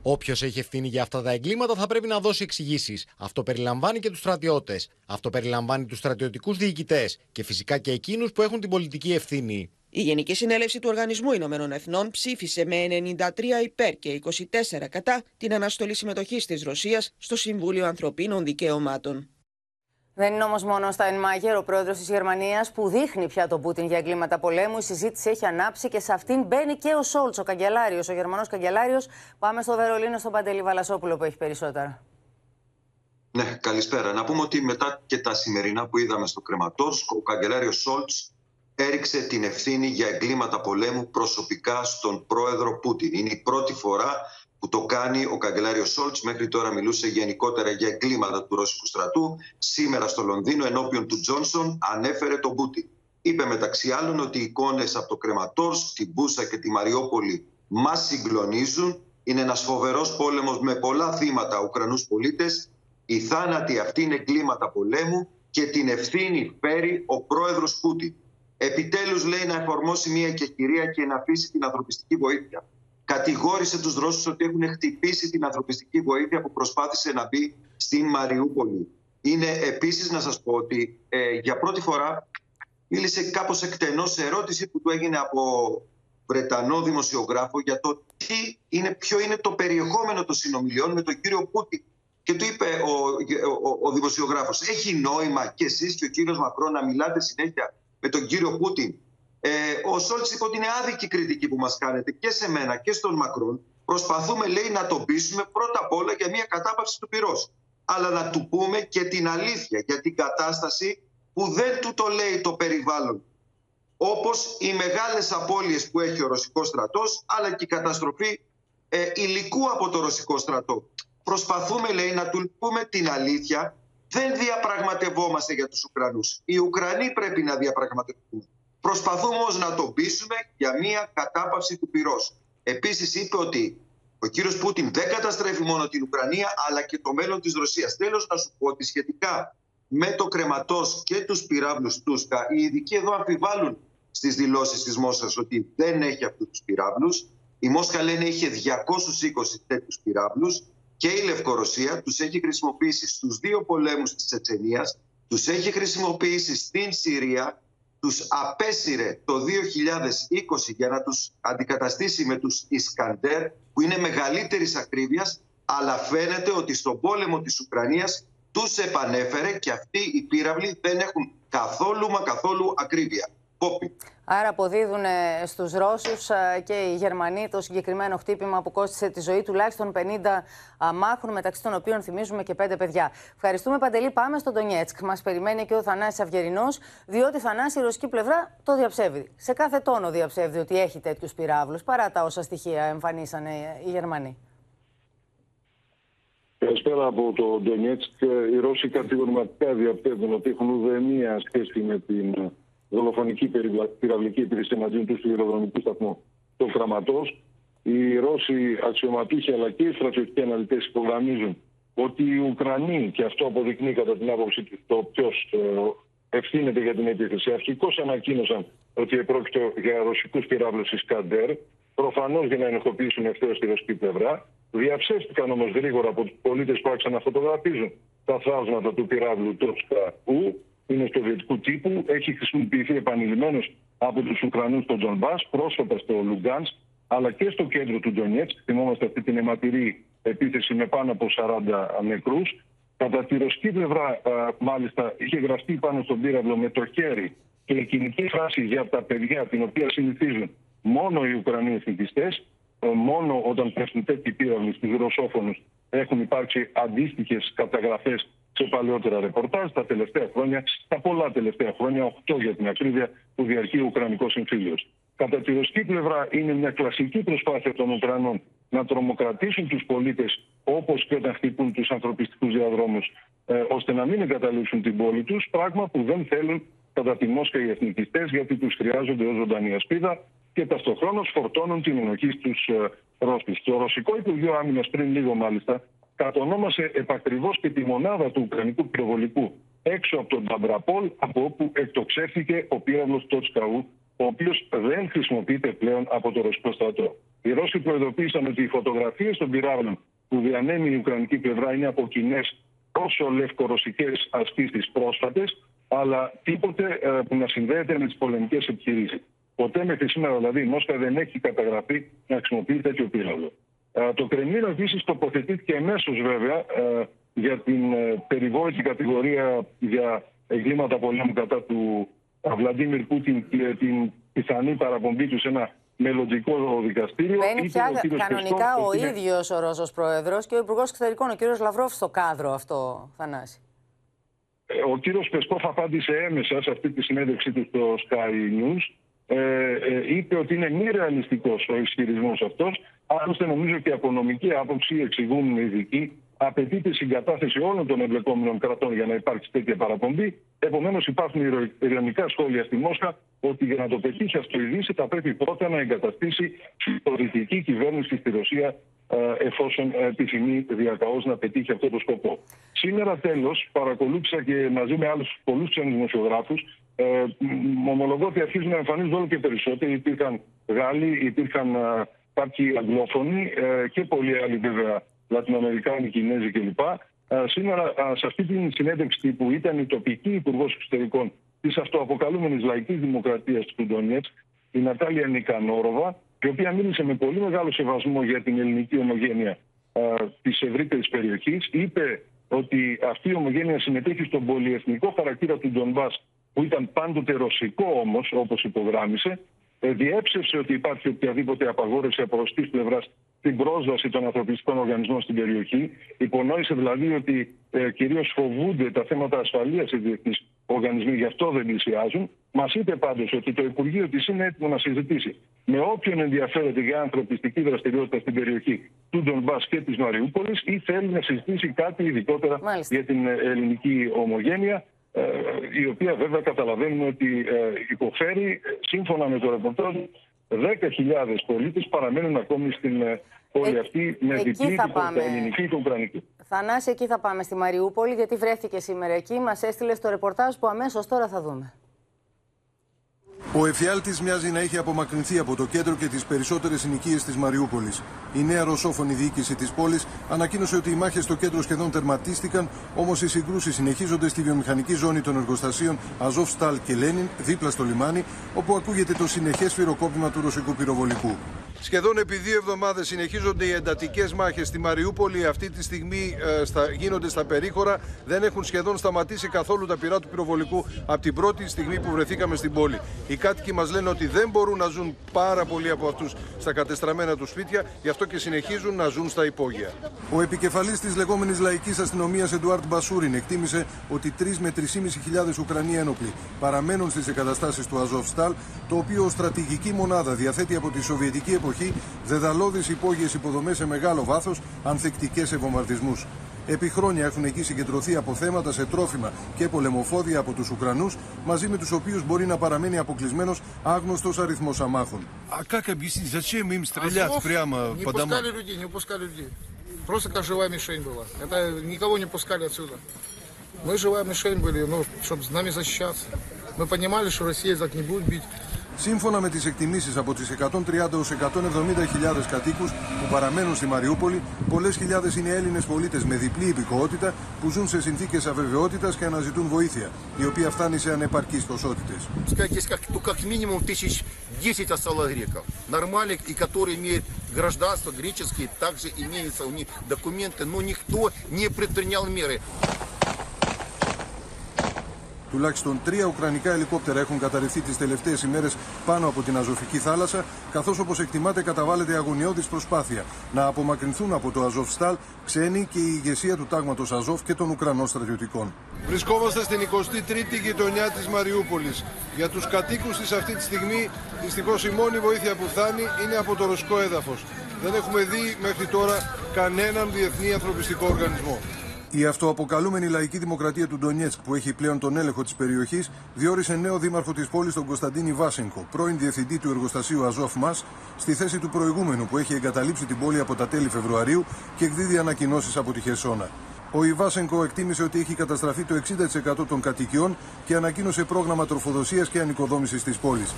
Όποιος έχει ευθύνη για αυτά τα εγκλήματα θα πρέπει να δώσει εξηγήσεις. Αυτό περιλαμβάνει και τους στρατιώτες. Αυτό περιλαμβάνει τους στρατιωτικούς διοικητές και φυσικά και εκείνους που έχουν την πολιτική ευθύνη. Η Γενική Συνέλευση του Οργανισμού Ηνωμένων Εθνών ψήφισε με 93 υπέρ και 24 κατά την αναστολή συμμετοχής της Ρωσίας στο Συμβούλιο Ανθρωπίνων Δικαιωμάτων. Δεν είναι όμως μόνο στα Ενμάγερ ο πρόεδρος της Γερμανίας που δείχνει πια τον Πούτιν για εγκλήματα πολέμου. Η συζήτηση έχει ανάψει και σε αυτήν μπαίνει και ο Σόλτς, ο καγκελάριος, ο Γερμανός καγκελάριος. Πάμε στο Βερολίνο, στον Παντελή Βαλασόπουλο που έχει περισσότερα. Ναι, καλησπέρα. Να πούμε ότι μετά και τα σημερινά που είδαμε στο Κρεματόρσκ, ο καγκελάριος Σόλτς έριξε την ευθύνη για εγκλήματα πολέμου προσωπικά στον πρόεδρο Πούτιν. Είναι η πρώτη φορά που το κάνει ο καγκελάριος Σόλτς. Μέχρι τώρα μιλούσε γενικότερα για εγκλήματα του ρωσικού στρατού. Σήμερα στο Λονδίνο, ενώπιον του Τζόνσον, ανέφερε τον Πούτιν. Είπε μεταξύ άλλων ότι οι εικόνες από το Κρεματόρσκ, την Μπούσα και τη Μαριόπολη μας συγκλονίζουν. Είναι ένας φοβερός πόλεμος με πολλά θύματα Ουκρανούς πολίτες. Οι θάνατοι αυτοί είναι εγκλήματα πολέμου και την ευθύνη φέρει ο πρόεδρος Πούτιν. Επιτέλους, λέει, να εφαρμόσει μια κεχηρία και να αφήσει την ανθρωπιστική βοήθεια. Κατηγόρησε τους Ρώσους ότι έχουν χτυπήσει την ανθρωπιστική βοήθεια που προσπάθησε να μπει στην Μαριούπολη. Είναι επίσης να σας πω ότι ε, για πρώτη φορά μίλησε κάπως εκτενώς σε ερώτηση που του έγινε από Βρετανό δημοσιογράφο για το τι είναι, ποιο είναι το περιεχόμενο των συνομιλιών με τον κύριο Πούτιν. Και του είπε ο, ο, ο, ο δημοσιογράφος, έχει νόημα και εσείς και ο κύριος Μακρό να μιλάτε συνέχεια με τον κύριο Πούτιν. Ε, ο Σόλτς είπε ότι είναι άδικη κριτική που μας κάνετε και σε μένα και στον Μακρόν. Προσπαθούμε, λέει, να τον πείσουμε πρώτα απ' όλα για μια κατάπαυση του πυρός. Αλλά να του πούμε και την αλήθεια για την κατάσταση που δεν του το λέει το περιβάλλον. Όπως οι μεγάλες απώλειες που έχει ο ρωσικός στρατός, αλλά και η καταστροφή ε, υλικού από το ρωσικό στρατό. Προσπαθούμε, λέει, να του πούμε την αλήθεια δεν διαπραγματευόμαστε για τους Ουκρανούς. Οι Ουκρανοί πρέπει να διαπραγματευτούν. Προσπαθούμε όμως να το πείσουμε για μια κατάπαυση του πυρός. Επίσης είπε ότι ο κύριος Πούτιν δεν καταστρέφει μόνο την Ουκρανία αλλά και το μέλλον της Ρωσίας. Τέλος να σου πω ότι σχετικά με το κρεματός και τους πυράβλους Τούσκα οι ειδικοί εδώ αμφιβάλλουν στις δηλώσεις της Μόσχας ότι δεν έχει αυτούς τους πυράβλους. Η Μόσχα λένε είχε 220 τέτοιους πυράβλους και η Λευκορωσία τους έχει χρησιμοποιήσει στους δύο πολέμους της Τσετσενίας, τους έχει χρησιμοποιήσει στην Συρία, τους απέσυρε το 2020 για να τους αντικαταστήσει με τους Ισκαντέρ που είναι μεγαλύτερης ακρίβειας αλλά φαίνεται ότι στον πόλεμο της Ουκρανίας τους επανέφερε και αυτοί οι πύραυλοι δεν έχουν καθόλου μα καθόλου ακρίβεια. Πόπι. Άρα αποδίδουν ε, στους Ρώσους ε, και οι Γερμανοί το συγκεκριμένο χτύπημα που κόστησε τη ζωή τουλάχιστον 50 μάχων, μεταξύ των οποίων θυμίζουμε και πέντε παιδιά. Ευχαριστούμε Παντελή. Πάμε στο Ντονιέτσκ. Μας περιμένει και ο Θανάσης Αυγερινός, διότι Θανάση η ρωσική πλευρά το διαψεύδει. Σε κάθε τόνο διαψεύδει ότι έχει τέτοιους πυράβλους, παρά τα όσα στοιχεία εμφανίσανε οι Γερμανοί. Καλησπέρα από το Ντονιέτσκ. Οι Ρώσοι κατηγορηματικά διαπέμπουν ότι έχουν ουδέμια σχέση με την δολοφονική πυραυλική υπηρεσία μαζί τους σιδηροδρομικούς σταθμούς το Κραματό. Οι Ρώσοι αξιωματούχοι αλλά και οι στρατιωτικοί αναλυτές υπογραμμίζουν ότι οι Ουκρανοί, και αυτό αποδεικνύει κατά την άποψή τους το ποιος ε, ευθύνεται για την επίθεση, αρχικώς ανακοίνωσαν ότι επρόκειτο για ρωσικούς πυράβλους Ισκαντέρ, προφανώς για να ενοχοποιήσουν ευθέως τη ρωσική πλευρά. Διαψεύστηκαν όμως γρήγορα από τους πολίτες που άρχισαν να φωτογραφίζουν τα θαύματα του πυράβλου Τόσκα Ου. Είναι σοβιετικού τύπου. Έχει χρησιμοποιηθεί επανειλημμένως από τους Ουκρανούς στο Ντονμπάς, πρόσφατα στο Λουγκάνσκ, αλλά και στο κέντρο του Ντονιέτσκ. Θυμόμαστε αυτή την αιματηρή επίθεση με πάνω από 40 νεκρούς. Κατά τη ρωσική πλευρά, μάλιστα, είχε γραφτεί πάνω στον πύραυλο με το χέρι και η κυνική φράση για τα παιδιά, την οποία συνηθίζουν μόνο οι Ουκρανοί εθνικιστές, ε, μόνο όταν πέφτουν τέτοιοι πύραυλοι στους ρωσόφωνους έχουν υπάρξει αντίστοιχες καταγραφές σε παλαιότερα ρεπορτάζ τα τελευταία χρόνια, τα πολλά τελευταία χρόνια, 8 για την ακρίβεια, που διαρκεί ο Ουκρανικός εμφύλιος. Κατά τη ρωσική πλευρά είναι μια κλασική προσπάθεια των Ουκρανών να τρομοκρατήσουν τους πολίτες όπως και όταν χτυπούν τους ανθρωπιστικούς διαδρόμους, ε, ώστε να μην εγκαταλείψουν την πόλη τους, πράγμα που δεν θέλουν κατά τη Μόσχα οι εθνικιστές, γιατί τους χρειάζονται ως ζωντανή ασπίδα και ταυτοχρόνως φορτώνουν την ενοχή στους ε, Ρώσους. Το Ρωσικό Υπουργείο Άμυνας πριν λίγο μάλιστα κατονόμασε επακριβώς και τη μονάδα του Ουκρανικού πυροβολικού έξω από τον Ταμπραπόλ, από όπου εκτοξεύθηκε ο πύραυλος Τότσκαου, ο οποίος δεν χρησιμοποιείται πλέον από το ρωσικό στρατό. Οι Ρώσοι προειδοποίησαν ότι οι φωτογραφίες των πυράβλων που διανέμει η Ουκρανική πλευρά είναι από κοινές τόσο λευκορωσικές ασκήσεις πρόσφατες, αλλά τίποτε ε, που να συνδέεται με τις πολεμικές επιχειρήσεις. Ποτέ μέχρι σήμερα δηλαδή η Μόσχα δεν έχει καταγραφεί να χρησιμοποιεί τέτοιο πύραυλο. Ε, το Κρεμλίνο επίσης τοποθετήθηκε εμέσως βέβαια ε, για την ε, περιβόητη κατηγορία για εγκλήματα πολέμου κατά του Βλαντίμιρ Πούτιν και την πιθανή παραπομπή του σε ένα μελλοντικό δικαστήριο. Μπαίνει πια κανονικά ο είναι... ίδιος ο Ρώσος Πρόεδρος και ο Υπουργός Εξωτερικών, ο κύριος Λαυρόφ, στο κάδρο αυτό, Θανάση. Ο κύριος Πεσκόφ απάντησε έμεσα σε αυτή τη συνέντευξή του στο Sky News ε, ε, είπε ότι είναι μη ρεαλιστικός ο ισχυρισμός αυτός. Άλλωστε, νομίζω και από νομική άποψη εξηγούν οι ειδικοί απαιτείται συγκατάθεση όλων των εμπλεκόμενων κρατών για να υπάρξει τέτοια παραπομπή. Επομένως, υπάρχουν ηρωνικά σχόλια στη Μόσχα ότι για να το πετύχει αυτό η Δύση θα πρέπει πρώτα να εγκαταστήσει πολιτική κυβέρνηση στη Ρωσία ε, εφόσον επιθυμεί διακαώ να πετύχει αυτό το σκοπό. Σήμερα, τέλος, παρακολούθησα και μαζί με άλλους πολλούς ξένους δημοσιογράφους ε, ομολογώ ότι αρχίζουν να εμφανίζονται όλο και περισσότεροι. Υπήρχαν Γάλλοι, υπήρχαν ε, κάποιοι Αγγλόφωνοι ε, και πολλοί άλλοι βέβαια Λατινοαμερικάνοι, Κινέζοι κλπ. Ε, σήμερα ε, σε αυτή την συνέντευξη που ήταν η τοπική υπουργός εξωτερικών της αυτοαποκαλούμενης λαϊκής δημοκρατίας του Ντονιέτ, η Νατάλια Νικανόροβα, η οποία μίλησε με πολύ μεγάλο σεβασμό για την ελληνική ομογένεια ε, της ευρύτερης περιοχής, είπε ότι αυτή η ομογένεια συμμετέχει στον πολυεθνικό χαρακτήρα του Ντομπάς που ήταν πάντοτε ρωσικό όμως, όπως υπογράμμισε, ε, διέψευσε ότι υπάρχει οποιαδήποτε απαγόρευση από ρωσική πλευράς στην πρόσβαση των ανθρωπιστικών οργανισμών στην περιοχή. Υπονόησε δηλαδή ότι ε, κυρίως φοβούνται τα θέματα ασφαλείας οι διεθνείς οργανισμοί, γι' αυτό δεν πλησιάζουν. Μας είπε πάντως ότι το Υπουργείο της είναι έτοιμο να συζητήσει με όποιον ενδιαφέρεται για ανθρωπιστική δραστηριότητα στην περιοχή του Ντομπά και της Μαριούπολης ή θέλει να συζητήσει κάτι ειδικότερα για την ε, ελληνική ομογένεια. Ε, η οποία βέβαια καταλαβαίνουμε ότι ε, υποφέρει, σύμφωνα με το ρεπορτάζ, 10.000 πολίτες παραμένουν ακόμη στην ε, πόλη αυτή με διπλή την ελληνική και ουκρανική. Θανάση, εκεί θα πάμε στη Μαριούπολη, γιατί βρέθηκε σήμερα εκεί. Μας έστειλες στο ρεπορτάζ που αμέσως τώρα θα δούμε. Ο εφιάλτης μοιάζει να έχει απομακρυνθεί από το κέντρο και τις περισσότερες συνοικίες της Μαριούπολης. Η νέα ρωσόφωνη διοίκηση της πόλης ανακοίνωσε ότι οι μάχες στο κέντρο σχεδόν τερματίστηκαν, όμως οι συγκρούσεις συνεχίζονται στη βιομηχανική ζώνη των εργοστασίων Αζόφ Στάλ και Λένιν, δίπλα στο λιμάνι, όπου ακούγεται το συνεχές φυροκόπημα του ρωσικού πυροβολικού. Σχεδόν επί δύο εβδομάδες συνεχίζονται οι εντατικές μάχες στη Μαριούπολη. Αυτή τη στιγμή ε, στα, γίνονται στα περίχωρα. Δεν έχουν σχεδόν σταματήσει καθόλου τα πυρά του πυροβολικού από την πρώτη στιγμή που βρεθήκαμε στην πόλη. Οι κάτοικοι μας λένε ότι δεν μπορούν να ζουν πάρα πολλοί από αυτούς στα κατεστραμμένα τους σπίτια, γι' αυτό και συνεχίζουν να ζουν στα υπόγεια. Ο επικεφαλής της λεγόμενης λαϊκής αστυνομίας Εντουάρτ Μπασούριν εκτίμησε ότι 3 με 3.500 Ουκρανοί ένοπλοι παραμένουν στις εγκαταστάσεις του Αζοφστάλ, το οποίο στρατηγική μονάδα διαθέτει από τη Σοβιετική εποχή δεδαλώδεις υπόγειες υποδομές σε μεγάλο βάθος, ανθεκτικές σε βομβαρδισμούς. Επί χρόνια έχουν εκεί συγκεντρωθεί αποθέματα σε τρόφιμα και πολεμοφόδια από τους Ουκρανούς, μαζί με τους οποίους μπορεί να παραμένει αποκλεισμένος άγνωστος αριθμός αμάχων. А как объяснить, зачем им стрелять прямо не по домам? пускали людей, не пускали людей. Просто как живая мишень была. Это никого не пускали отсюда. Мы живая мишень были, ну, чтобы с нами защищаться. Мы понимали, что Россия так не будет бить. Σύμφωνα με τις εκτιμήσεις από τις 130 έως 170 χιλιάδες κατοίκους που παραμένουν στη Μαριούπολη, πολλές χιλιάδες είναι Έλληνες πολίτες με διπλή υπηκότητα που ζουν σε συνθήκες αβεβαιότητας και αναζητούν βοήθεια, η οποία φτάνει σε ανεπαρκείς ποσότητες. Здесь как, ну, как минимум тысяч 10 осталось греков. Нормальных, и которые имеют гражданство греческие, также имеются у них документы, но никто не предпринял меры. Τουλάχιστον τρία ουκρανικά ελικόπτερα έχουν καταρριφθεί τις τελευταίες ημέρες πάνω από την Αζωφική θάλασσα, καθώς όπως εκτιμάται καταβάλλεται αγωνιώδης προσπάθεια να απομακρυνθούν από το Αζοφστάλ ξένοι και η ηγεσία του τάγματος Αζόφ και των Ουκρανών στρατιωτικών. Βρισκόμαστε στην 23η γειτονιά της Μαριούπολης. Για τους κατοίκους της αυτή τη στιγμή, δυστυχώς η μόνη βοήθεια που φτάνει είναι από το ρωσικό έδαφος. Δεν έχουμε δει μέχρι τώρα κανέναν διεθνή ανθρωπιστικό οργανισμό. Η αυτοαποκαλούμενη λαϊκή δημοκρατία του Ντονιέτσκ, που έχει πλέον τον έλεγχο της περιοχής, διόρισε νέο δήμαρχο της πόλης, τον Κωνσταντίνη Βάσενκο, πρώην διευθυντή του εργοστασίου Αζόφ Μας, στη θέση του προηγούμενου που έχει εγκαταλείψει την πόλη από τα τέλη Φεβρουαρίου και εκδίδει ανακοινώσεις από τη Χερσόνα. Ο Ιβάσενκο εκτίμησε ότι έχει καταστραφεί το 60% των κατοικιών και ανακοίνωσε πρόγραμμα τροφοδοσίας και ανοικοδόμησης της πόλης.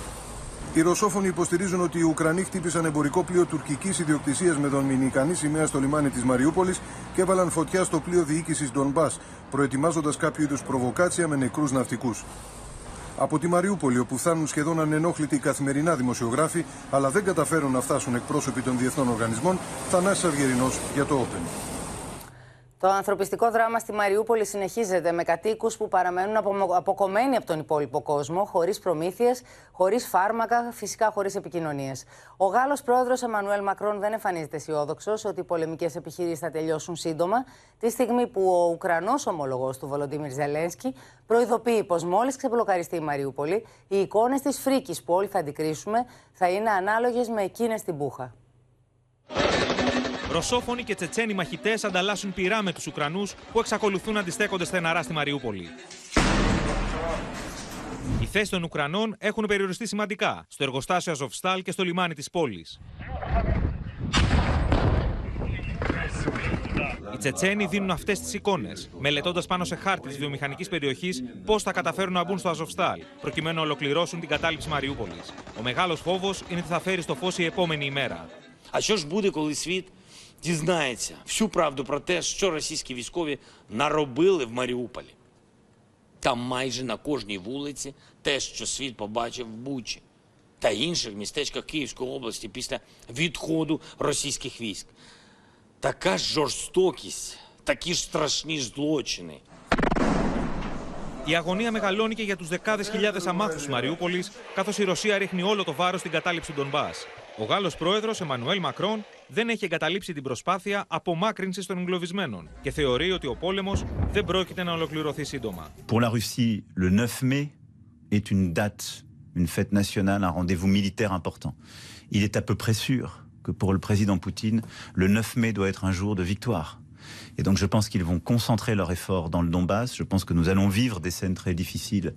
Οι Ρωσόφωνοι υποστηρίζουν ότι οι Ουκρανοί χτύπησαν εμπορικό πλοίο τουρκικής ιδιοκτησίας με δομινικανή σημαία στο λιμάνι της Μαριούπολης και έβαλαν φωτιά στο πλοίο διοίκησης Ντομπά, προετοιμάζοντας κάποιο είδους προβοκάτσια με νεκρούς ναυτικούς. Από τη Μαριούπολη, όπου φτάνουν σχεδόν ανενόχλητοι καθημερινά δημοσιογράφοι, αλλά δεν καταφέρουν να φτάσουν εκπρόσωποι των διεθνών οργανισμών, Θανάσης Αυγερινός για το Open. Το ανθρωπιστικό δράμα στη Μαριούπολη συνεχίζεται με κατοίκους που παραμένουν αποκομμένοι από τον υπόλοιπο κόσμο, χωρίς προμήθειες, χωρίς φάρμακα, φυσικά χωρίς επικοινωνίες. Ο Γάλλος πρόεδρος Εμμανουέλ Μακρόν δεν εμφανίζεται αισιόδοξος ότι οι πολεμικές επιχειρήσεις θα τελειώσουν σύντομα, τη στιγμή που ο Ουκρανός ομολογός του Βολοντίμιρ Ζελένσκι προειδοποιεί πως μόλις ξεμπλοκαριστεί η Μαριούπολη, οι εικόνες της φρίκης που όλοι θα αντικρίσουμε θα είναι ανάλογες με εκείνες στην Μπούχα. Ρωσόφωνοι και τσετσένοι μαχητέ ανταλλάσσουν πυρά με του Ουκρανού που εξακολουθούν να αντιστέκονται στεναρά στη Μαριούπολη. Οι θέσει των Ουκρανών έχουν περιοριστεί σημαντικά στο εργοστάσιο Αζοφστάλ και στο λιμάνι τη πόλη. Οι Τσετσένοι δίνουν αυτέ τι εικόνε, μελετώντα πάνω σε χάρτη τη βιομηχανική περιοχή πώ θα καταφέρουν να μπουν στο Αζοφστάλ, προκειμένου να ολοκληρώσουν την κατάληψη Μαριούπολη. Ο μεγάλο φόβο είναι ότι θα φέρει στο φω η επόμενη ημέρα. А що ж буде, коли світ дізнається всю правду про те, що російські військові наробили в Маріуполі? Там майже на кожній вулиці те, що світ побачив в Бучі та інших містечках Київської області після відходу російських військ. Така ж жорстокість, такі ж страшні ж злочини. Η αγωνία μεγαλώνει και για του δεκάδε χιλιάδε αμάχου τη Μαριούπολη, καθώ η Ρωσία ρίχνει όλο το βάρο στην κατάληψη του Ντομπά. Ο Γάλλο πρόεδρο Εμμανουέλ Μακρόν δεν έχει εγκαταλείψει την προσπάθεια απομάκρυνση των εγκλωβισμένων και θεωρεί ότι ο πόλεμο δεν πρόκειται να ολοκληρωθεί σύντομα. Pour la Russie, le 9 mai est une date, une fête nationale, un rendez-vous militaire important. Il est à peu près sûr que pour le président Poutine, le 9 mai doit être un jour de victoire. Et donc je pense qu'ils vont concentrer leur effort dans le Donbass. Je pense que nous allons vivre des scènes très difficiles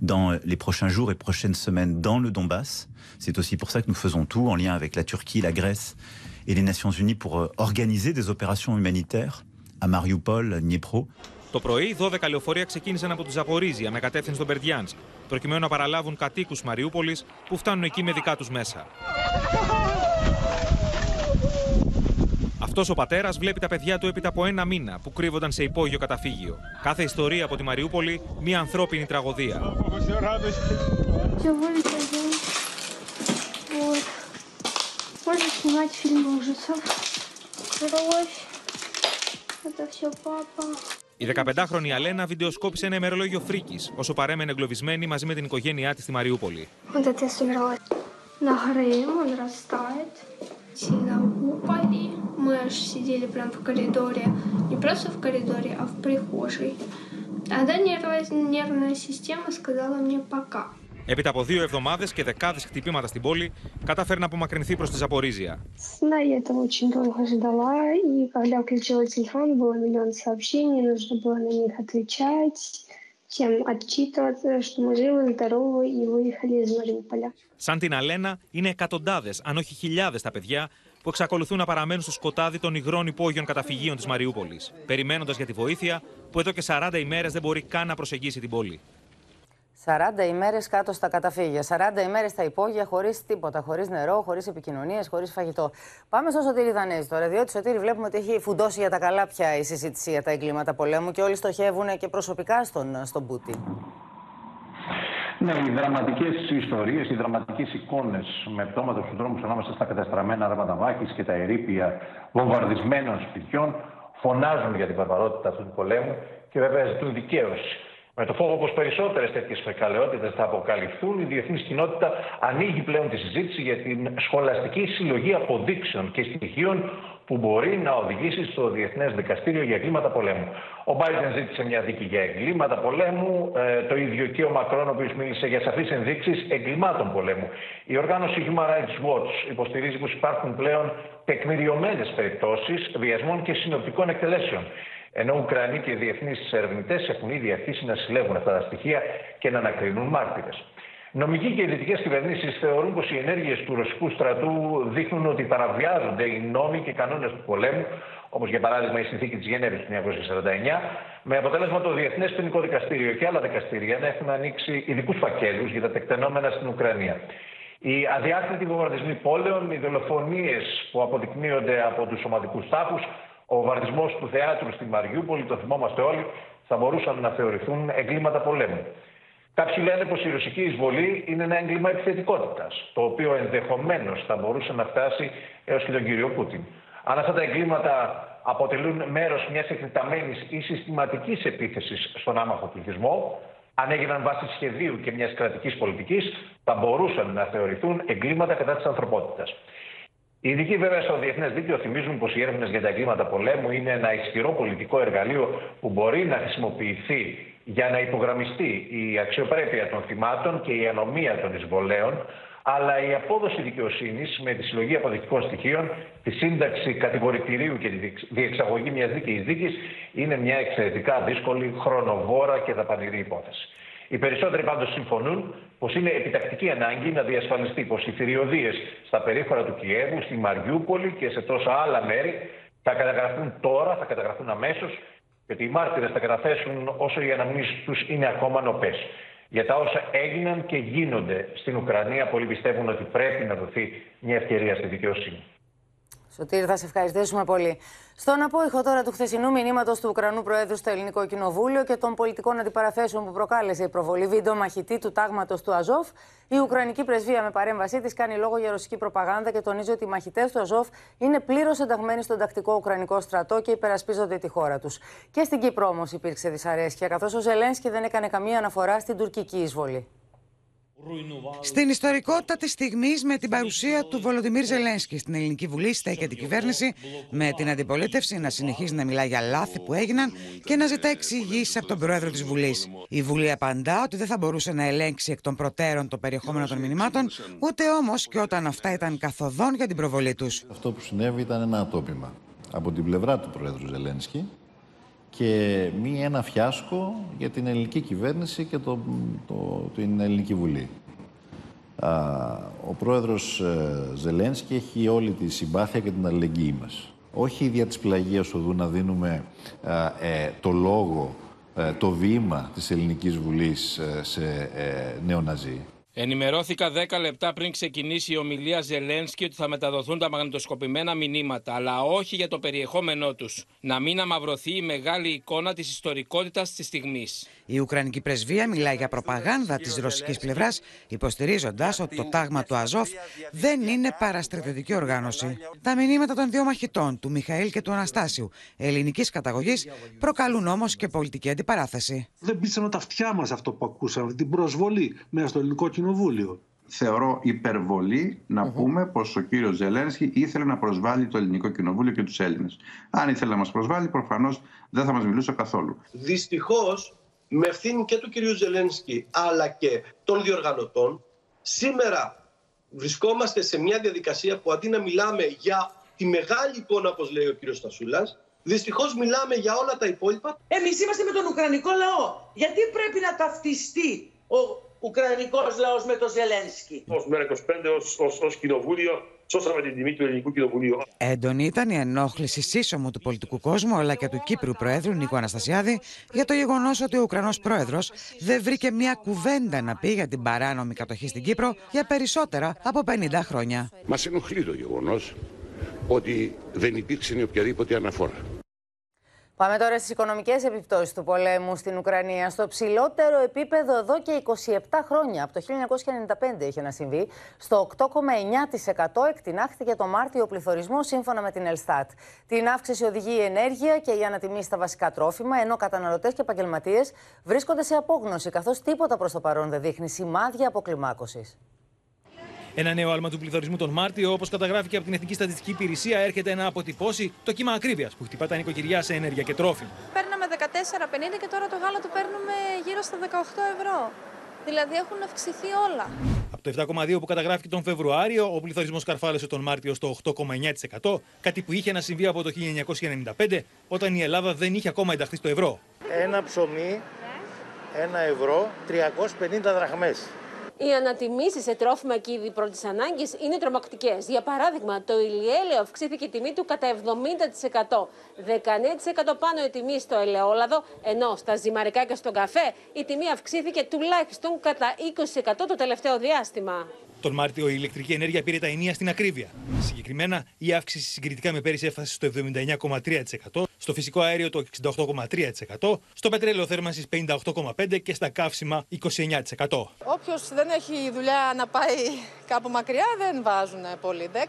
dans les prochains jours et prochaines semaines dans le Donbass. C'est aussi pour ça que nous faisons tout en lien avec la Turquie, la Grèce et les Nations Unies pour organiser des opérations humanitaires à Mariupol, à Dnipro. Το πρωί, 12 λεωφορεία ξεκίνησαν από τη Ζαπορίζια με κατεύθυνση στον Μπερδιάνσκ, προκειμένου να παραλάβουν κατοίκου Μαριούπολη που φτάνουν εκεί με δικά του μέσα. Αυτό ο πατέρα βλέπει τα παιδιά του έπειτα από ένα μήνα που κρύβονταν σε υπόγειο καταφύγιο. Κάθε ιστορία από τη Μαριούπολη, μια ανθρώπινη τραγωδία. Можно снимать фильмы ужасов. Кровь. Это все папа. Η 15χρονη Αλένα βιντεοσκόπησε ένα ημερολόγιο φρίκη όσο παρέμενε εγκλωβισμένη μαζί με την οικογένειά τη στη Μαριούπολη. Вот это я собиралась на Грым, он растает. Сильно упали. Мы аж сидели прям в коридоре. Не просто в коридоре, а в прихожей. Тогда нервная, нервная система сказала мне пока. Έπειτα από δύο εβδομάδε και δεκάδε χτυπήματα στην πόλη, κατάφερε να απομακρυνθεί προ τη Ζαπορίζια. Да, я этого очень долго ждала, и когда включила телефон, было миллион сообщений, нужно было на них отвечать, всем отчитываться, что мы живы, здоровы и выехали из Мариуполя. Σαν την Αλένα, είναι εκατοντάδε, αν όχι χιλιάδε τα παιδιά που εξακολουθούν να παραμένουν στο σκοτάδι των υγρών υπόγειων καταφυγίων της Μαριούπολης, περιμένοντας για τη βοήθεια που εδώ και 40 ημέρες δεν μπορεί καν να προσεγγίσει την πόλη. 40 ημέρες κάτω στα καταφύγια. 40 ημέρες στα υπόγεια χωρίς τίποτα. Χωρίς νερό, χωρίς επικοινωνίες, χωρίς φαγητό. Πάμε στο Σωτήρη Δανέζη τώρα. Διότι Σωτήρη βλέπουμε ότι έχει φουντώσει για τα καλά πια η συζήτηση για τα εγκλήματα πολέμου και όλοι στοχεύουν και προσωπικά στον, στον Πούτιν. Ναι, οι δραματικές ιστορίες, οι δραματικές εικόνες με πτώματα στους δρόμους ανάμεσα στα καταστραμμένα αρμάτα μάχη και τα ερήπια βομβαρδισμένων σπιτιών φωνάζουν για την βαρβαρότητα αυτού του πολέμου και βέβαια ζητούν δικαίωση. Με το φόβο πως περισσότερες τέτοιες φεκαλαιότητες θα αποκαλυφθούν, η διεθνής κοινότητα ανοίγει πλέον τη συζήτηση για την σχολαστική συλλογή αποδείξεων και στοιχείων που μπορεί να οδηγήσει στο Διεθνές Δικαστήριο για Εγκλήματα Πολέμου. Ο Μπάιντεν ζήτησε μια δίκη για εγκλήματα πολέμου, ε, το ίδιο και ο Μακρόν, ο οποίος μίλησε για σαφείς ενδείξεις εγκλημάτων πολέμου. Η οργάνωση Human Rights Watch υποστηρίζει πως υπάρχουν πλέον τεκμηριωμένες περιπτώσεις βιασμών και συνοπτικών εκτελέσεων. Ενώ Ουκρανοί και διεθνείς ερευνητές έχουν ήδη αρχίσει να συλλέγουν αυτά τα στοιχεία και να ανακρίνουν μάρτυρες. Νομικοί και δυτικέ κυβερνήσεις θεωρούν πως οι ενέργειες του ρωσικού στρατού δείχνουν ότι παραβιάζονται οι νόμοι και κανόνες του πολέμου, όπως για παράδειγμα η συνθήκη της Γενέβης του 1949, με αποτέλεσμα το Διεθνές Ποινικό Δικαστήριο και άλλα δικαστήρια να έχουν ανοίξει ειδικού φακέλους για τα τεκτενόμενα στην Ουκρανία. Οι αδιάκριτοι βομβαρδισμοί πόλεων, οι δολοφονίες που αποδεικνύονται από τους σωματικούς τάφους, ο βομβαρδισμό του θεάτρου στη Μαριούπολη, το θυμόμαστε όλοι, θα μπορούσαν να θεωρηθούν εγκλήματα πολέμου. Κάποιοι λένε πως η ρωσική εισβολή είναι ένα έγκλημα επιθετικότητας, το οποίο ενδεχομένως θα μπορούσε να φτάσει έως και τον κύριο Πούτιν. Αν αυτά τα εγκλήματα αποτελούν μέρος μιας εκτεταμένης ή συστηματικής επίθεσης στον άμαχο πληθυσμό, αν έγιναν βάσει σχεδίου και μιας κρατικής πολιτικής, θα μπορούσαν να θεωρηθούν εγκλήματα κατά της ανθρωπότητας. Οι ειδικοί βέβαια στο Διεθνές Δίκαιο θυμίζουν πως οι έρευνες για τα εγκλήματα πολέμου είναι ένα ισχυρό πολιτικό εργαλείο που μπορεί να χρησιμοποιηθεί για να υπογραμμιστεί η αξιοπρέπεια των θυμάτων και η ανομία των εισβολέων, αλλά η απόδοση δικαιοσύνης με τη συλλογή αποδεικτικών στοιχείων, τη σύνταξη κατηγορητηρίου και τη διεξαγωγή μιας δίκαιης δίκης είναι μια εξαιρετικά δύσκολη, χρονοβόρα και δαπανηρή υπόθεση. Οι περισσότεροι πάντως συμφωνούν πως είναι επιτακτική ανάγκη να διασφαλιστεί πως οι θηριωδίες στα περίχωρα του Κιέβου, στη Μαριούπολη και σε τόσα άλλα μέρη θα καταγραφούν τώρα, θα καταγραφούν αμέσως και ότι οι μάρτυρες θα καταθέσουν όσο οι αναμνήσεις τους είναι ακόμα νοπές. Για τα όσα έγιναν και γίνονται στην Ουκρανία, πολλοί πιστεύουν ότι πρέπει να δοθεί μια ευκαιρία στη δικαιοσύνη. Σωτήρη, θα σε ευχαριστήσουμε πολύ. Στον απόϊχο τώρα του χθεσινού μηνύματος του Ουκρανού Προέδρου στο Ελληνικό Κοινοβούλιο και των πολιτικών αντιπαραθέσεων που προκάλεσε η προβολή βίντεο μαχητή του τάγματος του Αζόφ, η Ουκρανική πρεσβεία με παρέμβασή της κάνει λόγο για ρωσική προπαγάνδα και τονίζει ότι οι μαχητές του Αζόφ είναι πλήρως ενταγμένοι στον τακτικό Ουκρανικό στρατό και υπερασπίζονται τη χώρα τους. Και στην Κύπρο όμως υπήρξε δυσαρέσκεια, καθώς ο Ζελένσκι δεν έκανε καμία αναφορά στην τουρκική εισβολή. Στην ιστορικότητα της στιγμής, με την παρουσία του Βολοδιμίρ Ζελένσκι στην Ελληνική Βουλή, στέκεται η κυβέρνηση με την αντιπολίτευση να συνεχίζει να μιλά για λάθη που έγιναν και να ζητά εξηγήσεις από τον πρόεδρο της Βουλής. Η Βουλή απαντά ότι δεν θα μπορούσε να ελέγξει εκ των προτέρων το περιεχόμενο των μηνυμάτων, ούτε όμως και όταν αυτά ήταν καθοδόν για την προβολή τους. Αυτό που συνέβη ήταν ένα ατόπιμα από την πλευρά του πρόεδρου Ζελένσκι και μη ένα φιάσκο για την ελληνική κυβέρνηση και το, το, την ελληνική βουλή. ο πρόεδρος ε, Ζελένσκι έχει όλη τη συμπάθεια και την αλληλεγγύη μας. Όχι δια της πλαγίας οδού να δίνουμε ε, το λόγο, ε, το βήμα της ελληνικής βουλής σε νέο ναζί. Ενημερώθηκα 10 λεπτά πριν ξεκινήσει η ομιλία Ζελένσκι ότι θα μεταδοθούν τα μαγνητοσκοπημένα μηνύματα, αλλά όχι για το περιεχόμενό τους. Να μην αμαυρωθεί η μεγάλη εικόνα της ιστορικότητας της στιγμής. Η Ουκρανική πρεσβεία μιλάει για προπαγάνδα της ρωσικής πλευράς, υποστηρίζοντας ότι το τάγμα του Αζόφ δεν είναι παραστρατιωτική οργάνωση. Τα μηνύματα των δύο μαχητών, του Μιχαήλ και του Αναστάσιου, ελληνικής καταγωγής, προκαλούν όμως και πολιτική αντιπαράθεση. Δεν πείσαμε τα αυτιά μας αυτό που ακούσαμε, την προσβολή μέσα στο ελληνικό κοινοβούλιο. Θεωρώ υπερβολή να πούμε πως ο κύριος Ζελένσκι ήθελε να προσβάλλει το ελληνικό κοινοβούλιο και τους Έλληνες. Αν ήθελε να μας προσβάλλει, προφανώς δεν θα μας μιλούσε καθόλου. Δυστυχώς, με ευθύνη και του κυρίου Ζελένσκι αλλά και των διοργανωτών, σήμερα βρισκόμαστε σε μια διαδικασία που αντί να μιλάμε για τη μεγάλη εικόνα, όπως λέει ο κύριος Στασούλας, δυστυχώς μιλάμε για όλα τα υπόλοιπα. Εμείς είμαστε με τον Ουκρανικό λαό. Γιατί πρέπει να ταυτιστεί ο Ουκρανικός λαός με το Ζελένσκι; Ως ΜΕΡΑ25, ως, ως, ως κοινοβούλιο, σώσαμε την τιμή του ελληνικού κοινοβουλίου. Έντονη ήταν η ενόχληση σύσσωμου του πολιτικού κόσμου αλλά και του Κύπρου Προέδρου Νίκο Αναστασιάδη για το γεγονός ότι ο Ουκρανός Πρόεδρος δεν βρήκε μια κουβέντα να πει για την παράνομη κατοχή στην Κύπρο για περισσότερα από 50 χρόνια. Μας ενοχλεί το γεγονός ότι δεν υπήρξε οποιαδήποτε αναφορά. Πάμε τώρα στις οικονομικές επιπτώσεις του πολέμου στην Ουκρανία. Στο ψηλότερο επίπεδο εδώ και 27 χρόνια, από το 1995 είχε να συμβεί, στο 8,9% εκτινάχθηκε το Μάρτιο ο πληθωρισμός σύμφωνα με την Ελστάτ. Την αύξηση οδηγεί η ενέργεια και η ανατιμή στα βασικά τρόφιμα, ενώ καταναλωτές και επαγγελματίες βρίσκονται σε απόγνωση, καθώς τίποτα προς το παρόν δεν δείχνει σημάδια αποκλιμάκωσης. Ένα νέο άλμα του πληθωρισμού τον Μάρτιο, όπως καταγράφηκε από την Εθνική Στατιστική Υπηρεσία, έρχεται να αποτυπώσει το κύμα ακρίβειας που χτυπά τα νοικοκυριά σε ενέργεια και τρόφιμα. Παίρναμε 14,50 και τώρα το γάλα το παίρνουμε γύρω στα 18 ευρώ. Δηλαδή έχουν αυξηθεί όλα. Από το 7,2 που καταγράφηκε τον Φεβρουάριο, ο πληθωρισμός καρφάλωσε τον Μάρτιο στο 8,9%, κάτι που είχε να συμβεί από το 1995, όταν η Ελλάδα δεν είχε ακόμα ενταχθεί στο ευρώ. Ένα ψωμί, ένα ευρώ, 350 δραχμές. Οι ανατιμήσεις σε τρόφιμα και είδη πρώτης ανάγκης είναι τρομακτικές. Για παράδειγμα, το ηλιέλαιο αυξήθηκε η τιμή του κατά 70%. 19% πάνω η τιμή στο ελαιόλαδο, ενώ στα ζυμαρικά και στον καφέ η τιμή αυξήθηκε τουλάχιστον κατά 20% το τελευταίο διάστημα. Τον Μάρτιο η ηλεκτρική ενέργεια πήρε τα ενία στην ακρίβεια. Συγκεκριμένα, η αύξηση συγκριτικά με πέρυσι έφτασε στο 79,3%, στο φυσικό αέριο το 68,3%, στο πετρέλαιο θέρμανσης 58,5% και στα καύσιμα 29%. Όποιος δεν έχει δουλειά να πάει κάπου μακριά δεν βάζουν πολύ. 10-15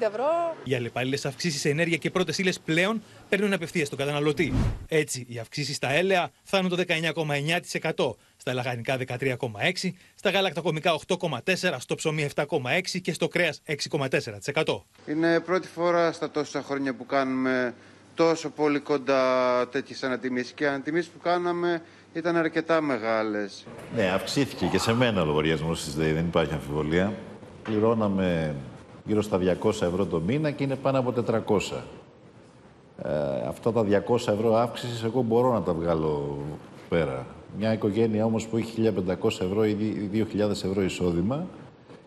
ευρώ. Οι αλλεπάλληλες αυξήσεις σε ενέργεια και πρώτες ύλες πλέον παίρνουν απευθείας στον καταναλωτή. Έτσι, οι αυξήσεις στα έλαια φτάνουν το 19,9%, στα λαχανικά 13,6%, στα γαλακτοκομικά 8,4%, στο ψωμί 7,6% και στο κρέας 6,4%. Είναι πρώτη φορά στα τόσα χρόνια που κάνουμε τόσο πολύ κοντά τέτοιες ανατιμήσεις και οι ανατιμήσεις που κάναμε ήταν αρκετά μεγάλες. Ναι, αυξήθηκε και σε μένα ο λογαριασμός της ΔΕΗ, δεν υπάρχει αμφιβολία. Πληρώναμε γύρω στα 200 ευρώ το μήνα και είναι πάνω από 400. Ε, αυτά τα 200 ευρώ αύξησης εγώ μπορώ να τα βγάλω πέρα. Μια οικογένεια όμως που έχει 1.500 ευρώ ή 2.000 ευρώ εισόδημα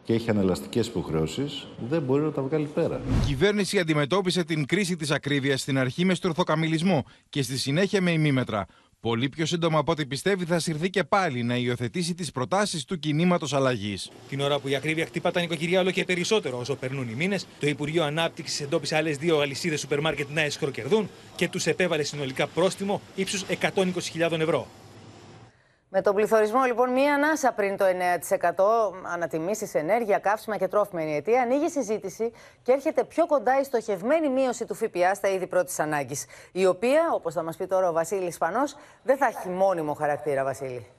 και έχει ανελαστικές υποχρεώσεις, δεν μπορεί να τα βγάλει πέρα. Η κυβέρνηση αντιμετώπισε την κρίση της ακρίβειας στην αρχή με στρουθοκαμιλισμό και στη συνέχεια με ημίμετρα. Πολύ πιο σύντομα από ό,τι πιστεύει, θα συρθεί και πάλι να υιοθετήσει τις προτάσεις του κινήματος αλλαγής. Την ώρα που η ακρίβεια χτύπα τα νοικοκυριά όλο και περισσότερο όσο περνούν οι μήνες, το Υπουργείο Ανάπτυξης εντόπισε άλλες δύο αλυσίδες σούπερ μάρκετ να εσχροκερδούν και τους επέβαλε συνολικά πρόστιμο ύψους 120.000 ευρώ. Με τον πληθωρισμό, λοιπόν, μία ανάσα πριν το 9% ανατιμήσεις ενέργεια, καύσιμα και τρόφιμα είναι η αιτία, ανοίγει συζήτηση και έρχεται πιο κοντά η στοχευμένη μείωση του ΦΠΑ στα είδη πρώτης ανάγκης. Η οποία, όπως θα μας πει τώρα ο Βασίλης Πανός, δεν θα έχει μόνιμο χαρακτήρα, Βασίλη.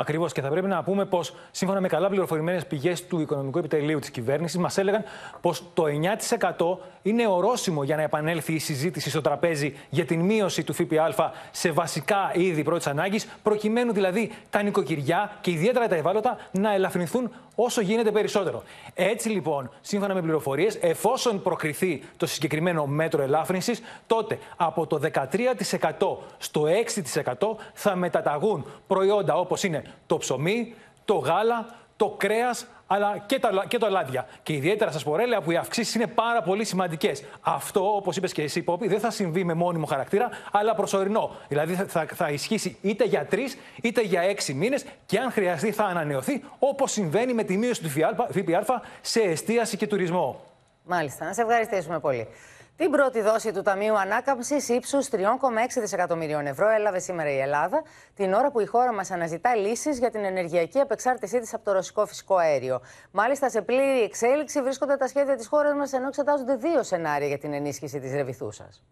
Ακριβώς. Και θα πρέπει να πούμε πως, σύμφωνα με καλά πληροφορημένες πηγές του Οικονομικού Επιτελείου της κυβέρνησης, μας έλεγαν πως το 9% είναι ορόσημο για να επανέλθει η συζήτηση στο τραπέζι για την μείωση του ΦΠΑ σε βασικά είδη πρώτης ανάγκης, προκειμένου δηλαδή τα νοικοκυριά και ιδιαίτερα τα ευάλωτα να ελαφρυνθούν όσο γίνεται περισσότερο. Έτσι λοιπόν, σύμφωνα με πληροφορίες, εφόσον προκριθεί το συγκεκριμένο μέτρο ελάφρυνσης, τότε από το 13% στο 6% θα μεταταγούν προϊόντα όπως είναι το ψωμί, το γάλα, το κρέας αλλά και τα, και τα λάδια. Και ιδιαίτερα στα σπορέλαια που οι αυξήσεις είναι πάρα πολύ σημαντικές. Αυτό, όπως είπες και εσύ, Πόπη, δεν θα συμβεί με μόνιμο χαρακτήρα, αλλά προσωρινό. Δηλαδή θα, θα, ισχύσει είτε για τρεις είτε για έξι μήνες και αν χρειαστεί θα ανανεωθεί, όπως συμβαίνει με τη μείωση του ΦΠΑ σε εστίαση και τουρισμό. Μάλιστα. Να σε ευχαριστήσουμε πολύ. Την πρώτη δόση του Ταμείου Ανάκαμψης ύψους 3,6 δισεκατομμυρίων ευρώ έλαβε σήμερα η Ελλάδα, την ώρα που η χώρα μας αναζητά λύσεις για την ενεργειακή απεξάρτησή της από το ρωσικό φυσικό αέριο. Μάλιστα, σε πλήρη εξέλιξη βρίσκονται τα σχέδια της χώρας μας, ενώ εξετάζονται δύο σενάρια για την ενίσχυση της ρεβιθούσας.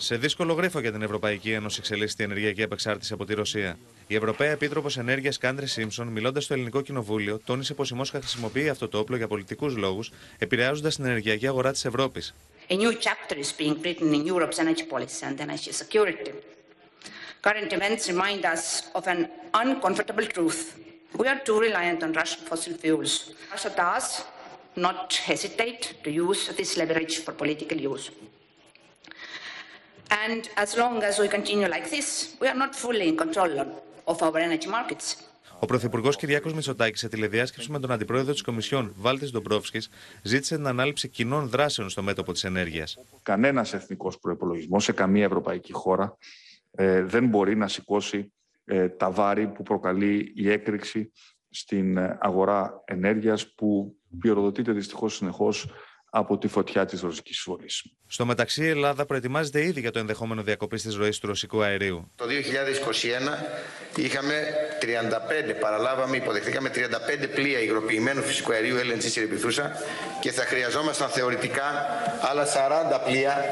Σε δύσκολο γρίφο για την Ευρωπαϊκή Ένωση εξελίσσεται η ενεργειακή απεξάρτηση από τη Ρωσία. Η Ευρωπαία Επίτροπος Ενέργειας Κάντρι Σίμψον, μιλώντας στο Ελληνικό Κοινοβούλιο, τόνισε πως η Μόσχα χρησιμοποιεί αυτό το όπλο για πολιτικούς λόγους, επηρεάζοντας την ενεργειακή αγορά της Ευρώπης. A new chapter is being written in Europe's energy policy and energy security. Current events remind us of an uncomfortable truth. We are too reliant on Russian fossil fuels. Russia does not hesitate to use this leverage for political use. And as long as we continue like this, we are not fully in control of our energy markets. Ο Πρωθυπουργός Κυριάκος Μητσοτάκης, σε τηλεδιάσκεψη με τον Αντιπρόεδρο της Κομισιόν, Βάλτης Ντομπρόφσκης, ζήτησε την ανάληψη κοινών δράσεων στο μέτωπο της ενέργειας. Κανένας εθνικός προπολογισμό σε καμία ευρωπαϊκή χώρα ε, δεν μπορεί να σηκώσει ε, τα βάρη που προκαλεί η έκρηξη στην ε, αγορά ενέργειας που πυροδοτείται δυστυχώς συνεχώς από τη φωτιά της ρωσικής εισβολή. Στο μεταξύ, η Ελλάδα προετοιμάζεται ήδη για το ενδεχόμενο διακοπή τη ροή του ρωσικού αερίου. Το 2021 είχαμε 35, παραλάβαμε, υποδεχτήκαμε 35 πλοία υγροποιημένου φυσικού αερίου LNG στη Ρεπιθούσα και θα χρειαζόμασταν θεωρητικά άλλα 40 πλοία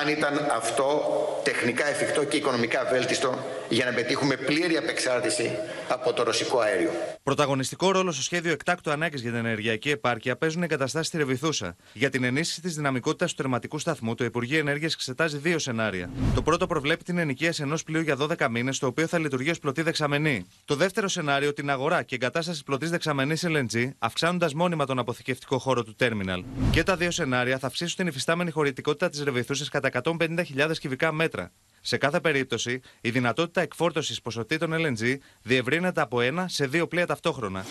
αν ήταν αυτό τεχνικά εφικτό και οικονομικά βέλτιστο για να πετύχουμε πλήρη απεξάρτηση από το ρωσικό αέριο. Πρωταγωνιστικό ρόλο στο σχέδιο εκτάκτου ανάγκης για την ενεργειακή επάρκεια παίζουν εγκαταστάσεις στη Ρεβιθούσα. Για την ενίσχυση της δυναμικότητας του τερματικού σταθμού, το Υπουργείο Ενέργειας εξετάζει δύο σενάρια. Το πρώτο προβλέπει την ενοικίαση ενός πλοίου για 12 μήνες, το οποίο θα λειτουργεί ως πλωτή δεξαμενή. Το δεύτερο σενάριο, την αγορά και εγκατάσταση πλωτής δεξαμενής LNG, αυξάνοντας μόνιμα τον αποθηκευτικό χώρο του τέρμιναλ. Και τα δύο σενάρια θα αυξήσουν την υφιστάμενη χωρητικότητα της Ρεβιθούσας κατά 150.000 κυβικά μέτρα. Σε κάθε περίπτωση, η δυνατότητα εκφόρτωση ποσοτήτων LNG διευρύνεται από ένα σε δύο πλοία ταυτόχρονα.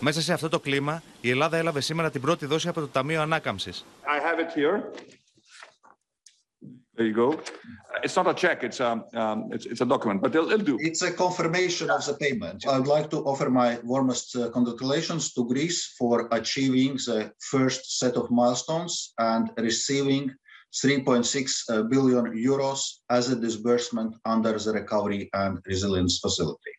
Μέσα σε αυτό το κλίμα, η Ελλάδα έλαβε σήμερα την πρώτη δόση από το Ταμείο Ανάκαμψη. There you go. It's not a check, it's a, um, it's, it's a document, but it'll, it'll do. It's a confirmation of the payment. I would like to offer my warmest uh, congratulations to Greece for achieving the first set of milestones and receiving 3.6 billion euros as a disbursement under the Recovery and Resilience Facility.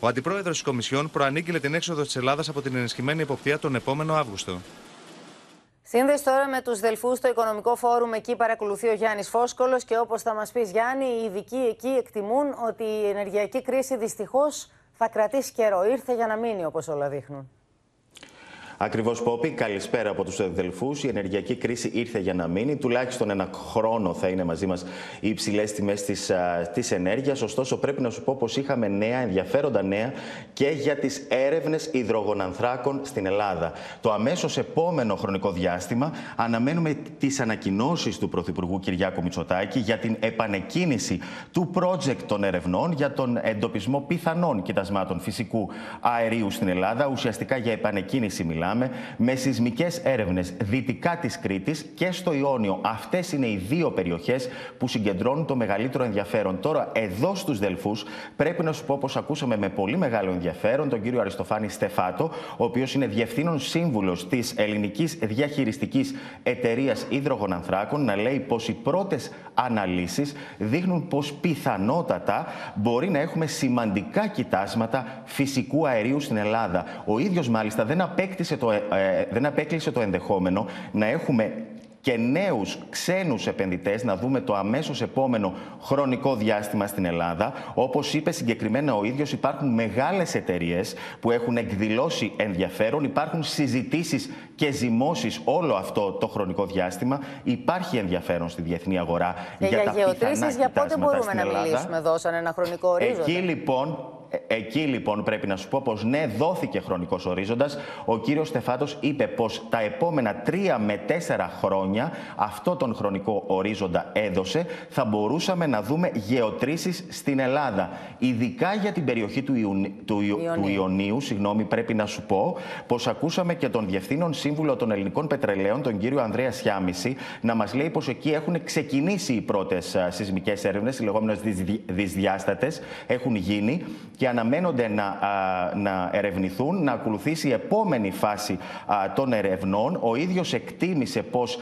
Ο αντιπρόεδρος της Κομισιόν προανήγγειλε την έξοδο της Ελλάδας από την ενισχυμένη υποπτία τον επόμενο Αύγουστο. Σύνδεση τώρα με τους Δελφούς στο Οικονομικό Φόρουμ. Εκεί παρακολουθεί ο Γιάννης Φόσκολο. Και όπως θα μας πεις, Γιάννη, οι ειδικοί εκεί εκτιμούν ότι η ενεργειακή κρίση δυστυχώς θα κρατήσει καιρό. Ήρθε για να μείνει, όπως όλα δείχνουν. Ακριβώς, Πόπη. Καλησπέρα από τους αδελφούς. Η ενεργειακή κρίση ήρθε για να μείνει. Τουλάχιστον ένα χρόνο θα είναι μαζί μας οι υψηλές τιμές της ενέργειας. Ωστόσο, πρέπει να σου πω πως είχαμε νέα, ενδιαφέροντα νέα και για τις έρευνες υδρογονανθράκων στην Ελλάδα. Το αμέσως επόμενο χρονικό διάστημα αναμένουμε τις ανακοινώσεις του Πρωθυπουργού Κυριάκου Μητσοτάκη για την επανεκκίνηση του project των ερευνών για τον εντοπισμό πιθανών κοιτασμάτων φυσικού αερίου στην Ελλάδα. Ουσιαστικά για επανεκκίνηση μιλάμε με σεισμικές έρευνες δυτικά της Κρήτης και στο Ιόνιο. Αυτές είναι οι δύο περιοχές που συγκεντρώνουν το μεγαλύτερο ενδιαφέρον. Τώρα, εδώ στους Δελφούς, πρέπει να σου πω πως ακούσαμε με πολύ μεγάλο ενδιαφέρον τον κύριο Αριστοφάνη Στεφάτο, ο οποίος είναι διευθύνων σύμβουλος της Ελληνικής Διαχειριστικής Εταιρείας Ήδρογων Ανθράκων, να λέει πως οι πρώτες αναλύσεις δείχνουν πως πιθανότατα μπορεί να έχουμε σημαντικά κοιτάσματα φυσικού αερίου στην Ελλάδα. Ο ίδιος μάλιστα δεν απέκτησε το, ε, ε, δεν απέκλεισε το ενδεχόμενο να έχουμε και νέους ξένους επενδυτές να δούμε το αμέσως επόμενο χρονικό διάστημα στην Ελλάδα. Όπως είπε συγκεκριμένα ο ίδιος, υπάρχουν μεγάλες εταιρείες που έχουν εκδηλώσει ενδιαφέρον, υπάρχουν συζητήσεις και ζυμώσεις όλο αυτό το χρονικό διάστημα. Υπάρχει ενδιαφέρον στη διεθνή αγορά και για, για τα για πότε μπορούμε να μιλήσουμε εδώ, σαν ένα χρονικό ορίζοντα. Εκεί λοιπόν Ε, εκεί λοιπόν πρέπει να σου πω πως ναι, δόθηκε χρονικός ορίζοντας. Ο κύριος Στεφάτος είπε πως τα επόμενα τρία με τέσσερα χρόνια αυτό τον χρονικό ορίζοντα έδωσε. Θα μπορούσαμε να δούμε γεωτρήσεις στην Ελλάδα. Ειδικά για την περιοχή του, Ιουνι... του, Ιωνίου. του Ιωνίου, συγγνώμη, πρέπει να σου πω πως ακούσαμε και τον Διευθύνων Σύμβουλο των Ελληνικών Πετρελαίων, τον κύριο Ανδρέας Σιάμιση, να μας λέει πως εκεί έχουν ξεκινήσει οι πρώτες σεισμικές έρευνες, οι λεγόμενες δυσδιάστατες, έχουν γίνει και αναμένονται να, να ερευνηθούν, να ακολουθήσει η επόμενη φάση των ερευνών. Ο ίδιος εκτίμησε πως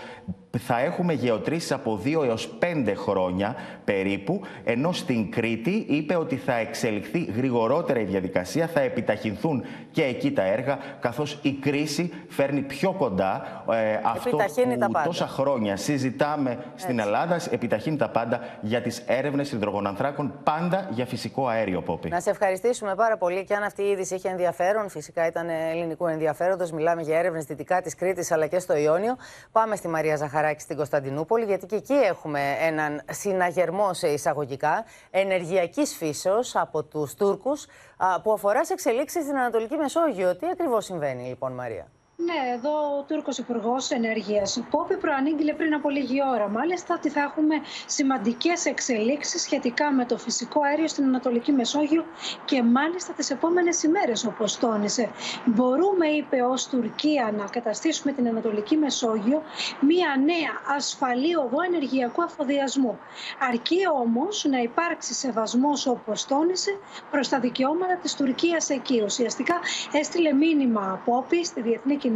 θα έχουμε γεωτρήσεις από 2 έως 5 χρόνια περίπου, ενώ στην Κρήτη είπε ότι θα εξελιχθεί γρηγορότερα η διαδικασία, θα επιταχυνθούν και εκεί τα έργα, καθώς η κρίση φέρνει πιο κοντά ε, αυτό που τόσα χρόνια συζητάμε στην Ελλάδα, επιταχύνει τα πάντα για τις έρευνες υδρογονανθράκων, πάντα για φυσικό αέριο, Πόπη. Να σε ευχαριστήσουμε πάρα πολύ και αν αυτή η είδηση είχε ενδιαφέρον, φυσικά ήταν ελληνικού ενδιαφέροντος, μιλάμε για έρευνες δυτικά της Κρήτης αλλά και στο Ιόνιο. Πάμε στη Μαρία Ζαχαρή. Ζαχαράκη στην Κωνσταντινούπολη, γιατί και εκεί έχουμε έναν συναγερμό σε εισαγωγικά ενεργειακής φύσεως από τους Τούρκους που αφορά σε εξελίξεις στην Ανατολική Μεσόγειο. Τι ακριβώς συμβαίνει, λοιπόν, Μαρία; Ναι, εδώ ο Τούρκος Υπουργός Ενέργειας Πόπη προανήγγειλε πριν από λίγη ώρα μάλιστα ότι θα έχουμε σημαντικές εξελίξεις σχετικά με το φυσικό αέριο στην Ανατολική Μεσόγειο και μάλιστα τις επόμενες ημέρες, όπως τόνισε. Μπορούμε, είπε, ως Τουρκία να καταστήσουμε την Ανατολική Μεσόγειο μία νέα ασφαλή οδό ενεργειακού αφοδιασμού. Αρκεί όμως να υπάρξει σεβασμός, όπως τόνισε, προς τα δικαιώματα της Τουρκίας εκεί. Ουσιαστικά έστειλε μήνυμα Πόπη στη διεθνή κοινότητα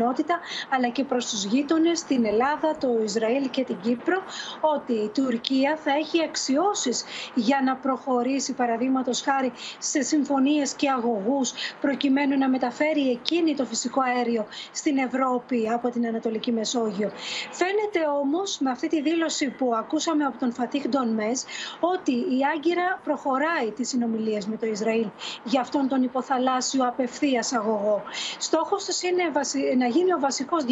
αλλά και προς τους γείτονες, την Ελλάδα, το Ισραήλ και την Κύπρο ότι η Τουρκία θα έχει αξιώσεις για να προχωρήσει παραδείγματος χάρη σε συμφωνίες και αγωγούς προκειμένου να μεταφέρει εκείνη το φυσικό αέριο στην Ευρώπη από την Ανατολική Μεσόγειο. Φαίνεται όμως με αυτή τη δήλωση που ακούσαμε από τον Φατίχ Ντονμές ότι η Άγκυρα προχωράει τις συνομιλίες με το Ισραήλ για αυτόν τον υποθαλάσσιο απευθείας αγωγό. Στόχος τους είναι να γίνει ο βασικός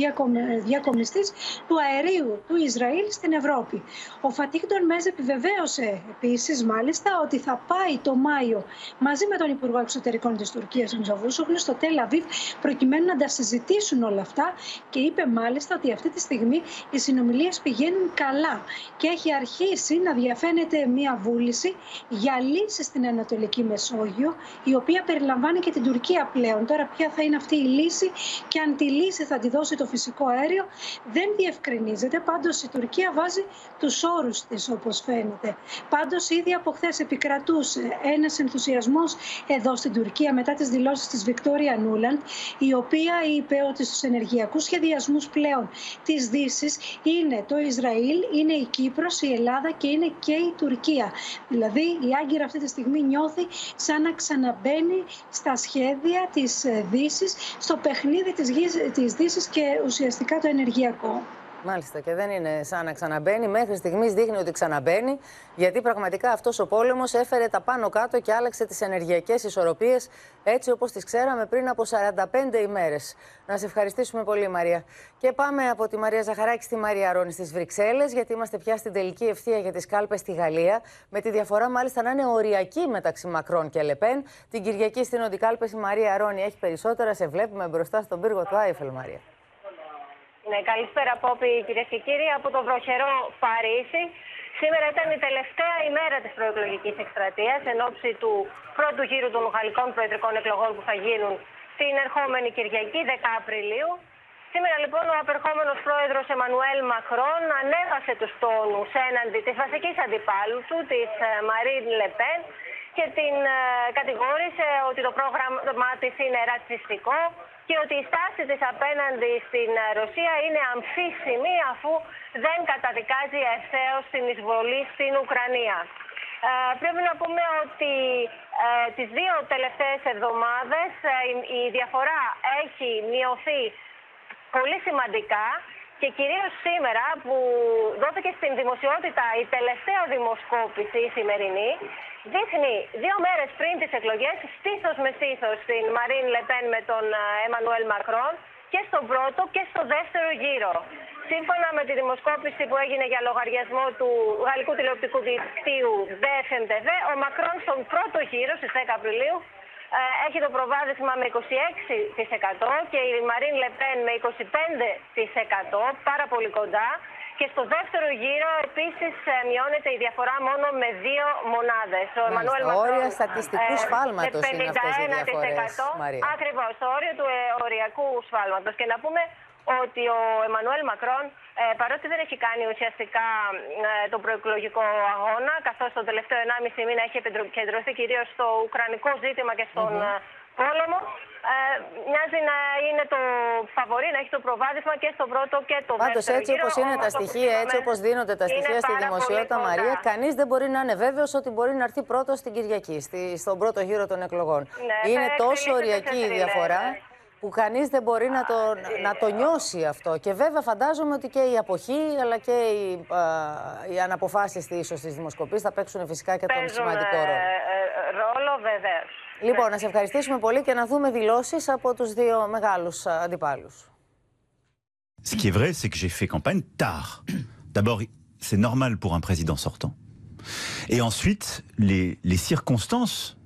διακομιστής του αερίου του Ισραήλ στην Ευρώπη. Ο Φατίχ Μέζ επιβεβαίωσε επίσης μάλιστα ότι θα πάει το Μάιο μαζί με τον Υπουργό Εξωτερικών της Τουρκίας Μιζοβούσογλου στο Τέλ Αβίβ προκειμένου να τα συζητήσουν όλα αυτά και είπε μάλιστα ότι αυτή τη στιγμή οι συνομιλίες πηγαίνουν καλά και έχει αρχίσει να διαφαίνεται μια βούληση για λύση στην Ανατολική Μεσόγειο η οποία περιλαμβάνει και την Τουρκία πλέον. Τώρα ποια θα είναι αυτή η λύση και αν τη λύση θα τη δώσει το φυσικό αέριο δεν διευκρινίζεται. Πάντως η Τουρκία βάζει τους όρους της όπως φαίνεται. Πάντως ήδη από χθες επικρατούσε ένας ενθουσιασμός εδώ στην Τουρκία μετά τις δηλώσεις της Βικτόρια Νούλαντ η οποία είπε ότι στους ενεργειακούς σχεδιασμούς πλέον της δύσης είναι το Ισραήλ, είναι η Κύπρος, η Ελλάδα και είναι και η Τουρκία. Δηλαδή η Άγκυρα αυτή τη στιγμή νιώθει σαν να ξαναμπαίνει στα σχέδια της δύσης, στο παιχνίδι της γης Τη Δύση και ουσιαστικά το ενεργειακό. Μάλιστα και δεν είναι σαν να ξαναμπαίνει. Μέχρι στιγμής δείχνει ότι ξαναμπαίνει, γιατί πραγματικά αυτός ο πόλεμος έφερε τα πάνω κάτω και άλλαξε τις ενεργειακές ισορροπίες έτσι όπως τις ξέραμε πριν από 45 ημέρες. Να σε ευχαριστήσουμε πολύ, Μαρία. Και πάμε από τη Μαρία Ζαχαράκη στη Μαρία Ρόνη στις Βρυξέλλες, γιατί είμαστε πια στην τελική ευθεία για τις κάλπες στη Γαλλία. Με τη διαφορά, μάλιστα, να είναι οριακή μεταξύ Μακρόν και Λεπέν. Την Κυριακή στην Οντικάλπε η Μαρία Ρόνη έχει περισσότερα. Σε βλέπουμε μπροστά στον πύργο του Άιφελ, Μαρία. Ναι, καλησπέρα Πόπη κυρίες και κύριοι από το βροχερό Παρίσι. Σήμερα ήταν η τελευταία ημέρα της προεκλογικής εκστρατείας εν ώψη του πρώτου γύρου των γαλλικών προεδρικών εκλογών που θα γίνουν την ερχόμενη Κυριακή 10 Απριλίου. Σήμερα λοιπόν ο απερχόμενος πρόεδρος Εμμανουέλ Μακρόν ανέβασε τους τόνους έναντι της βασικής αντιπάλου του, της Μαρίν Λεπέν και την ε, κατηγόρησε ότι το πρόγραμμά της είναι ρατσιστικό και ότι η στάση της απέναντι στην Ρωσία είναι αμφίσιμη αφού δεν καταδικάζει ευθέως την εισβολή στην Ουκρανία. Ε, πρέπει να πούμε ότι ε, τις δύο τελευταίες εβδομάδες ε, η διαφορά έχει μειωθεί πολύ σημαντικά και κυρίως σήμερα που δόθηκε στην δημοσιότητα η τελευταία δημοσκόπηση η σημερινή δείχνει δύο μέρες πριν τις εκλογές στήθος με στήθος στην Μαρίν Λεπέν με τον Εμμανουέλ Μακρόν και στον πρώτο και στο δεύτερο γύρο. Σύμφωνα με τη δημοσκόπηση που έγινε για λογαριασμό του γαλλικού τηλεοπτικού δικτύου DFMTV, ο Μακρόν στον πρώτο γύρο στις 10 Απριλίου έχει το προβάδισμα με 26% και η Μαρίν Λεπέν με 25%, πάρα πολύ κοντά. Και στο δεύτερο γύρο επίσης ε, μειώνεται η διαφορά μόνο με δύο μονάδες. Ο Εμμανουέλ Μακρόν. Όρια στατιστικούς ε, σφάλματος είναι αυτές οι διαφορές. Ακριβώς, το όριο του ε, οριακού σφάλματος. Και να πούμε ότι ο Εμμανουέλ Μακρόν, ε, παρότι δεν έχει κάνει ουσιαστικά ε, τον προεκλογικό αγώνα, καθώς το τελευταίο 1,5 μήνα έχει επικεντρωθεί κυρίως στο ουκρανικό ζήτημα και στον πόλεμο, ε, μοιάζει να είναι το φαβορή, να έχει το προβάδισμα και στο πρώτο και το δεύτερο Πάντως έτσι όπως είναι τα στοιχεία, έτσι όπως δίνονται τα στοιχεία στη δημοσιότητα Μαρία, κανείς δεν μπορεί να είναι βέβαιος ότι μπορεί να έρθει πρώτος στην Κυριακή, στη, στον πρώτο γύρο των εκλογών. Ναι, είναι τόσο οριακή η διαφορά που κανείς δεν μπορεί να το, να το νιώσει αυτό. Και βέβαια φαντάζομαι ότι και η αποχή αλλά και οι, α, οι αναποφάσεις ίσως της δημοσκοπής θα παίξουν φυσικά και τον σημαντικό ρόλο. Ε, ε, ρόλο βεβαίως. Λοιπόν, να σε ευχαριστήσουμε πολύ και να δούμε δηλώσεις από τους δύο μεγάλους αντιπάλους. Ce qui est vrai, c'est que j'ai fait campagne tard. D'abord, c'est normal pour un président sortant. Et ensuite, les, les circonstances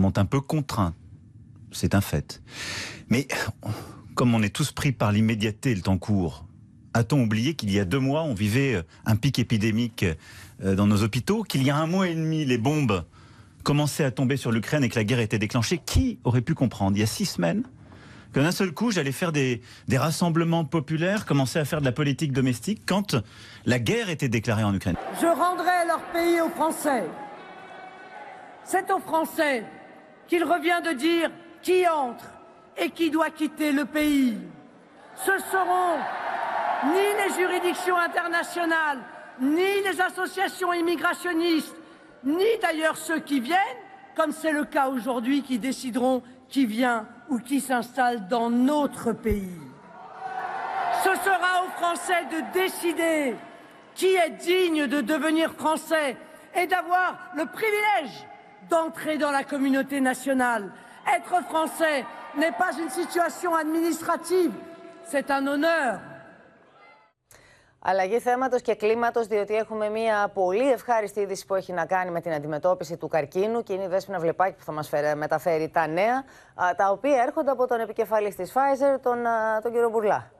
m'ont un peu contraint. C'est un fait. Mais comme on est tous pris par l'immédiateté et le temps court, a-t-on oublié qu'il y a deux mois, on vivait un pic épidémique dans nos hôpitaux, qu'il y a un mois et demi, les bombes commençait à tomber sur l'Ukraine et que la guerre était déclenchée, qui aurait pu comprendre? Il y a six semaines que d'un seul coup j'allais faire des, des, rassemblements populaires, commencer à faire de la politique domestique quand la guerre était déclarée en Ukraine Je rendrai leur pays aux Français. C'est aux Français qu'il revient de dire qui entre et qui doit quitter le pays. Ce seront ni les juridictions internationales, ni les associations immigrationnistes, ni d'ailleurs ceux qui viennent, comme c'est le cas aujourd'hui, qui décideront qui vient ou qui s'installe dans notre pays. Ce sera aux Français de décider qui est digne de devenir Français et d'avoir le privilège d'entrer dans la communauté nationale. Être Français n'est pas une situation administrative, c'est un honneur. Αλλαγή θέματος και κλίματος, διότι έχουμε μια πολύ ευχάριστη είδηση που έχει να κάνει με την αντιμετώπιση του καρκίνου και είναι η Δέσποινα Βλεπάκη που θα μας μεταφέρει τα νέα, τα οποία έρχονται από τον επικεφαλής της Pfizer, τον, τον κύριο Μπουρλά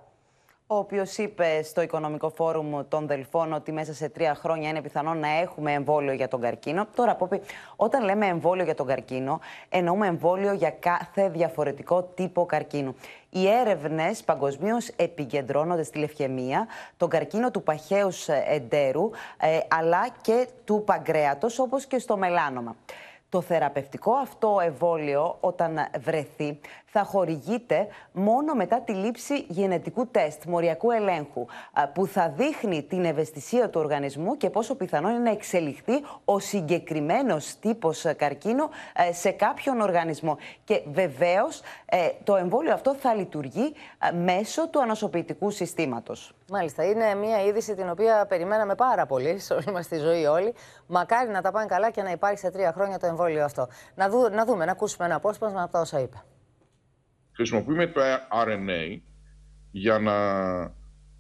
ο οποίος είπε στο Οικονομικό Φόρουμ των Δελφών ότι μέσα σε τρία χρόνια είναι πιθανό να έχουμε εμβόλιο για τον καρκίνο. Τώρα, Πόπη, όταν λέμε εμβόλιο για τον καρκίνο, εννοούμε εμβόλιο για κάθε διαφορετικό τύπο καρκίνου. Οι έρευνες παγκοσμίως επικεντρώνονται στη λευχαιμία, τον καρκίνο του παχαίου εντέρου, ε, αλλά και του παγκρέατος, όπως και στο μελάνομα. Το θεραπευτικό αυτό εμβόλιο, όταν βρεθεί, θα χορηγείται μόνο μετά τη λήψη γενετικού τεστ, μοριακού ελέγχου, που θα δείχνει την ευαισθησία του οργανισμού και πόσο πιθανό είναι να εξελιχθεί ο συγκεκριμένος τύπος καρκίνου ε, σε κάποιον οργανισμό. Και βεβαίως ε, το εμβόλιο αυτό θα λειτουργεί ε, μέσω του ανοσοποιητικού συστήματος. Μάλιστα. Είναι μια είδηση την οποία περιμέναμε πάρα πολύ σε όλη μας τη ζωή όλοι. Μακάρι να τα πάνε καλά και να υπάρχει σε τρία χρόνια το εμβόλιο αυτό. Να, δου, να δούμε, να ακούσουμε ένα απόσπασμα από τα όσα είπε. Χρησιμοποιούμε το RNA για να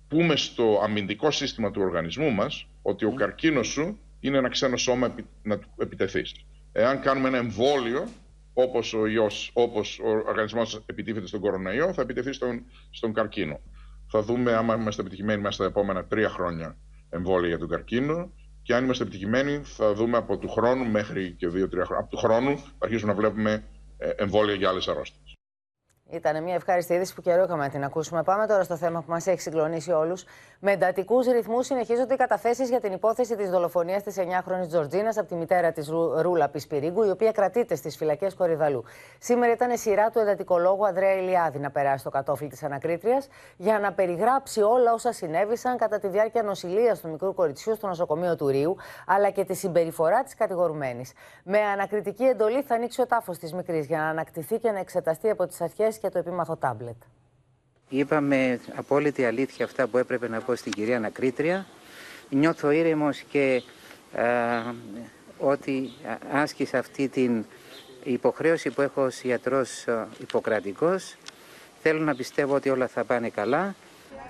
πούμε στο αμυντικό σύστημα του οργανισμού μας ότι ο καρκίνος σου είναι ένα ξένο σώμα να του επιτεθείς. Εάν κάνουμε ένα εμβόλιο, όπως ο, ιός, όπως ο οργανισμός επιτίθεται στον κοροναϊό, θα επιτεθεί στον, στον καρκίνο. Θα δούμε άμα είμαστε επιτυχημένοι μέσα στα επόμενα τρία χρόνια εμβόλια για τον καρκίνο και αν είμαστε επιτυχημένοι θα δούμε από του χρόνου μέχρι και δύο-τρία χρόνια. Από του χρόνου θα αρχίσουμε να βλέπουμε ε, εμβόλια για άλλες αρρώστιες. Ήταν μια ευχάριστη είδηση που καιρό είχαμε να την ακούσουμε. Πάμε τώρα στο θέμα που μας έχει συγκλονίσει όλους. Με εντατικούς ρυθμούς συνεχίζονται οι καταθέσεις για την υπόθεση της δολοφονίας της 9χρονη Τζορτζίνας από τη μητέρα της Ρούλα Πισπυρίγκου, η οποία κρατείται στις φυλακές Κορυδαλού. Σήμερα ήταν σειρά του εντατικολόγου Ανδρέα Ηλιάδη να περάσει το κατόφλι της ανακρίτριας για να περιγράψει όλα όσα συνέβησαν κατά τη διάρκεια νοσηλείας του μικρού κοριτσιού στο νοσοκομείο του Ρίου, αλλά και τη συμπεριφορά της κατηγορουμένης. Με ανακριτική εντολή θα ανοίξει ο τάφος της μικρής για να ανακτηθεί και να εξεταστεί από τις αρχές και το επίμαχο τάμπλετ. Είπαμε απόλυτη αλήθεια αυτά που έπρεπε να πω στην κυρία Ανακρίτρια. Νιώθω ήρεμος και α, ότι άσκησα αυτή την υποχρέωση που έχω ως ιατρός υποκρατικός. Θέλω να πιστεύω ότι όλα θα πάνε καλά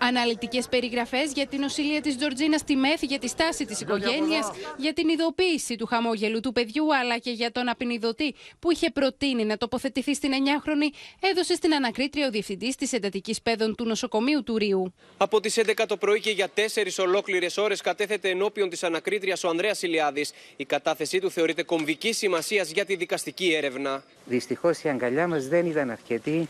Αναλυτικές περιγραφές για την νοσηλεία της Τζορτζίνας στη Μέθ, για τη στάση της οικογένειας, για την ειδοποίηση του χαμόγελου του παιδιού, αλλά και για τον απεινιδωτή που είχε προτείνει να τοποθετηθεί στην 9χρονη, έδωσε στην ανακρίτρια ο διευθυντής της εντατικής παιδών του νοσοκομείου του Ρίου. Από τις 11 το πρωί και για 4 ολόκληρες ώρες κατέθεται ενώπιον της ανακρίτριας ο Ανδρέας Ηλιάδης. Η κατάθεσή του θεωρείται κομβική σημασίας για τη δικαστική έρευνα. Δυστυχώς η αγκαλιά μας δεν ήταν αρκετή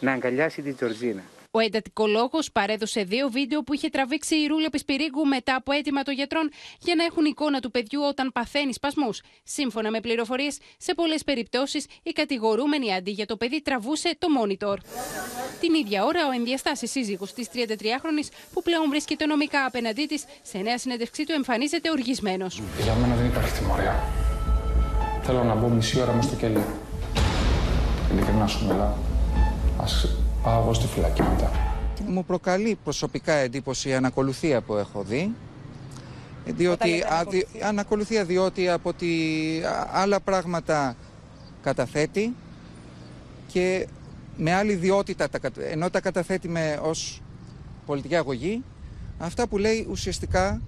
να αγκαλιάσει τη Τζορτζίνα. Ο εντατικολόγος παρέδωσε δύο βίντεο που είχε τραβήξει η Ρούλα Πισπυρίγκου μετά από αίτημα των γιατρών για να έχουν εικόνα του παιδιού όταν παθαίνει σπασμούς. Σύμφωνα με πληροφορίες, σε πολλές περιπτώσεις η κατηγορούμενη αντί για το παιδί τραβούσε το μόνιτορ. Την ίδια ώρα, ο ενδιαστάσης σύζυγος της 33χρονη, που πλέον βρίσκεται νομικά απέναντί της, σε νέα συνέντευξή του εμφανίζεται οργισμένος. Για μένα δεν υπάρχει τιμωρία. Θέλω να μπω μισή ώρα μέσα στο κελί. Ειλικρινά σου μιλάω. Ας πάω εγώ στη φυλακή μετά. Μου προκαλεί προσωπικά εντύπωση η ανακολουθία που έχω δει. Διότι, ανακολουθία. ανακολουθία διότι από τη άλλα πράγματα καταθέτει και με άλλη ιδιότητα, ενώ τα καταθέτει με ως πολιτική αγωγή, αυτά που λέει ουσιαστικά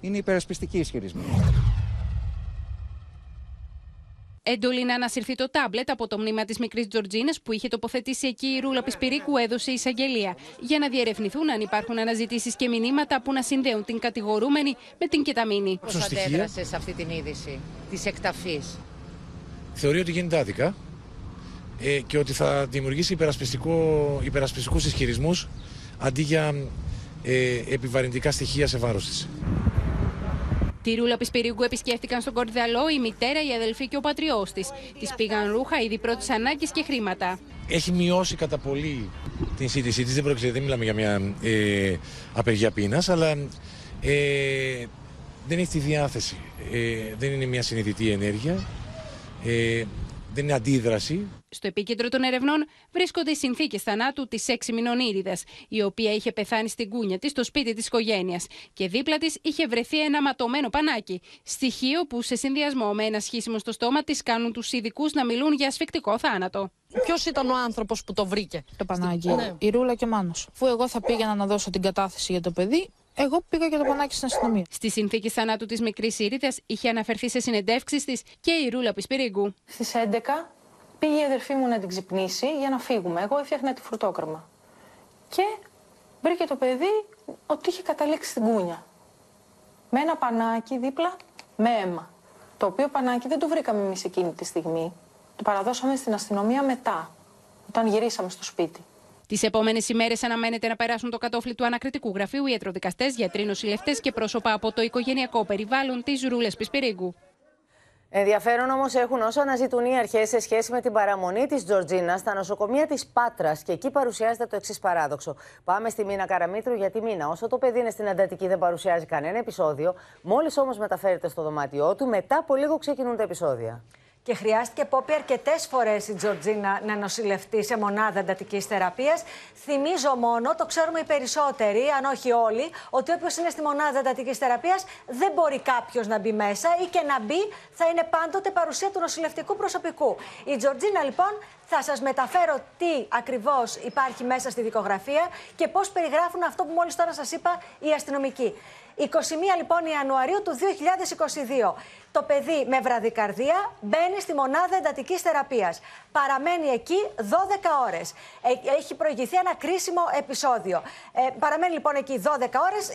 είναι υπερασπιστική ισχυρισμή. Έντολη να ανασυρθεί το τάμπλετ από το μνήμα της μικρής Τζορτζίνας που είχε τοποθετήσει εκεί η Ρούλα Πισπυρίκου έδωσε η εισαγγελία για να διερευνηθούν αν υπάρχουν αναζητήσεις και μηνύματα που να συνδέουν την κατηγορούμενη με την κεταμίνη. Πώς αντέδρασες σε αυτή την είδηση της εκταφής, Θεωρεί ότι γίνεται άδικα ε, και ότι θα δημιουργήσει υπερασπιστικούς ισχυρισμούς αντί για ε, επιβαρυντικά στοιχεία σε βάρος της. Τη Ρούλα Πισπυρίγκου επισκέφτηκαν στον Κορδαλό η μητέρα, η αδελφή και ο πατριός της. Της πήγαν ρούχα, είδη πρώτης ανάγκης και χρήματα. Έχει μειώσει κατά πολύ την σύντησή της. Δεν πρόκειται, δεν μιλάμε για μια ε, απεργία πείνας, αλλά ε, δεν έχει τη διάθεση. Ε, δεν είναι μια συνειδητή ενέργεια. Ε, δεν είναι αντίδραση. Στο επίκεντρο των ερευνών βρίσκονται οι συνθήκες θανάτου της 6 μηνών η οποία είχε πεθάνει στην κούνια της στο σπίτι της οικογένειας. Και δίπλα της είχε βρεθεί ένα ματωμένο πανάκι. Στοιχείο που σε συνδυασμό με ένα σχίσιμο στο στόμα της κάνουν τους ειδικούς να μιλούν για ασφικτικό θάνατο. Ποιος ήταν ο άνθρωπος που το βρήκε, Το πανάκι; Ναι. Η Ρούλα και ο Μάνος. Αφού εγώ θα πήγαινα να δώσω την κατάθεση για το παιδί, εγώ πήγα και το πανάκι στην αστυνομία. Στη συνθήκη θανάτου της μικρής Ήρυδα είχε αναφερθεί σε συνεντεύξεις της και η Ρούλα Πισπυρίγκου. Στις 11 πήγε η αδερφή μου να την ξυπνήσει για να φύγουμε. Εγώ έφτιαχνα τη φρουτόκραμα. Και βρήκε το παιδί ότι είχε καταλήξει στην κούνια. Με ένα πανάκι δίπλα με αίμα. Το οποίο πανάκι δεν το βρήκαμε εμείς εκείνη τη στιγμή. Το παραδώσαμε στην αστυνομία μετά, όταν γυρίσαμε στο σπίτι. Τις επόμενες ημέρες αναμένεται να περάσουν το κατόφλι του ανακριτικού γραφείου ιατροδικαστές, γιατροί, νοσηλευτέ και πρόσωπα από το οικογενειακό περιβάλλον της Ρούλες Πισπυρίγκου. Ενδιαφέρον όμως έχουν όσο αναζητούν οι αρχές σε σχέση με την παραμονή της Τζορτζίνας στα νοσοκομεία της Πάτρας. Και εκεί παρουσιάζεται το εξής παράδοξο. Πάμε στη Μίνα Καραμίτρου, γιατί Μίνα, όσο το παιδί είναι στην εντατική, δεν παρουσιάζει κανένα επεισόδιο. Μόλις όμως μεταφέρεται στο δωμάτιό του, μετά από λίγο ξεκινούν τα επεισόδια. Και χρειάστηκε πόπι αρκετές φορές η Τζορτζίνα να νοσηλευτεί σε μονάδα εντατικής θεραπείας. Θυμίζω μόνο, το ξέρουμε οι περισσότεροι, αν όχι όλοι, ότι όποιος είναι στη μονάδα εντατικής θεραπείας δεν μπορεί κάποιος να μπει μέσα ή και να μπει θα είναι πάντοτε παρουσία του νοσηλευτικού προσωπικού. Η Τζορτζίνα λοιπόν θα σας μεταφέρω τι ακριβώς υπάρχει μέσα στη δικογραφία και πώς περιγράφουν αυτό που μόλις τώρα σας είπα οι αστυνομικοί. 21 λοιπόν Ιανουαρίου του 2022. Το παιδί με βραδικαρδία μπαίνει στη μονάδα εντατικής θεραπείας. Παραμένει εκεί 12 ώρες. Έχει προηγηθεί ένα κρίσιμο επεισόδιο. Ε, παραμένει λοιπόν εκεί 12 ώρες.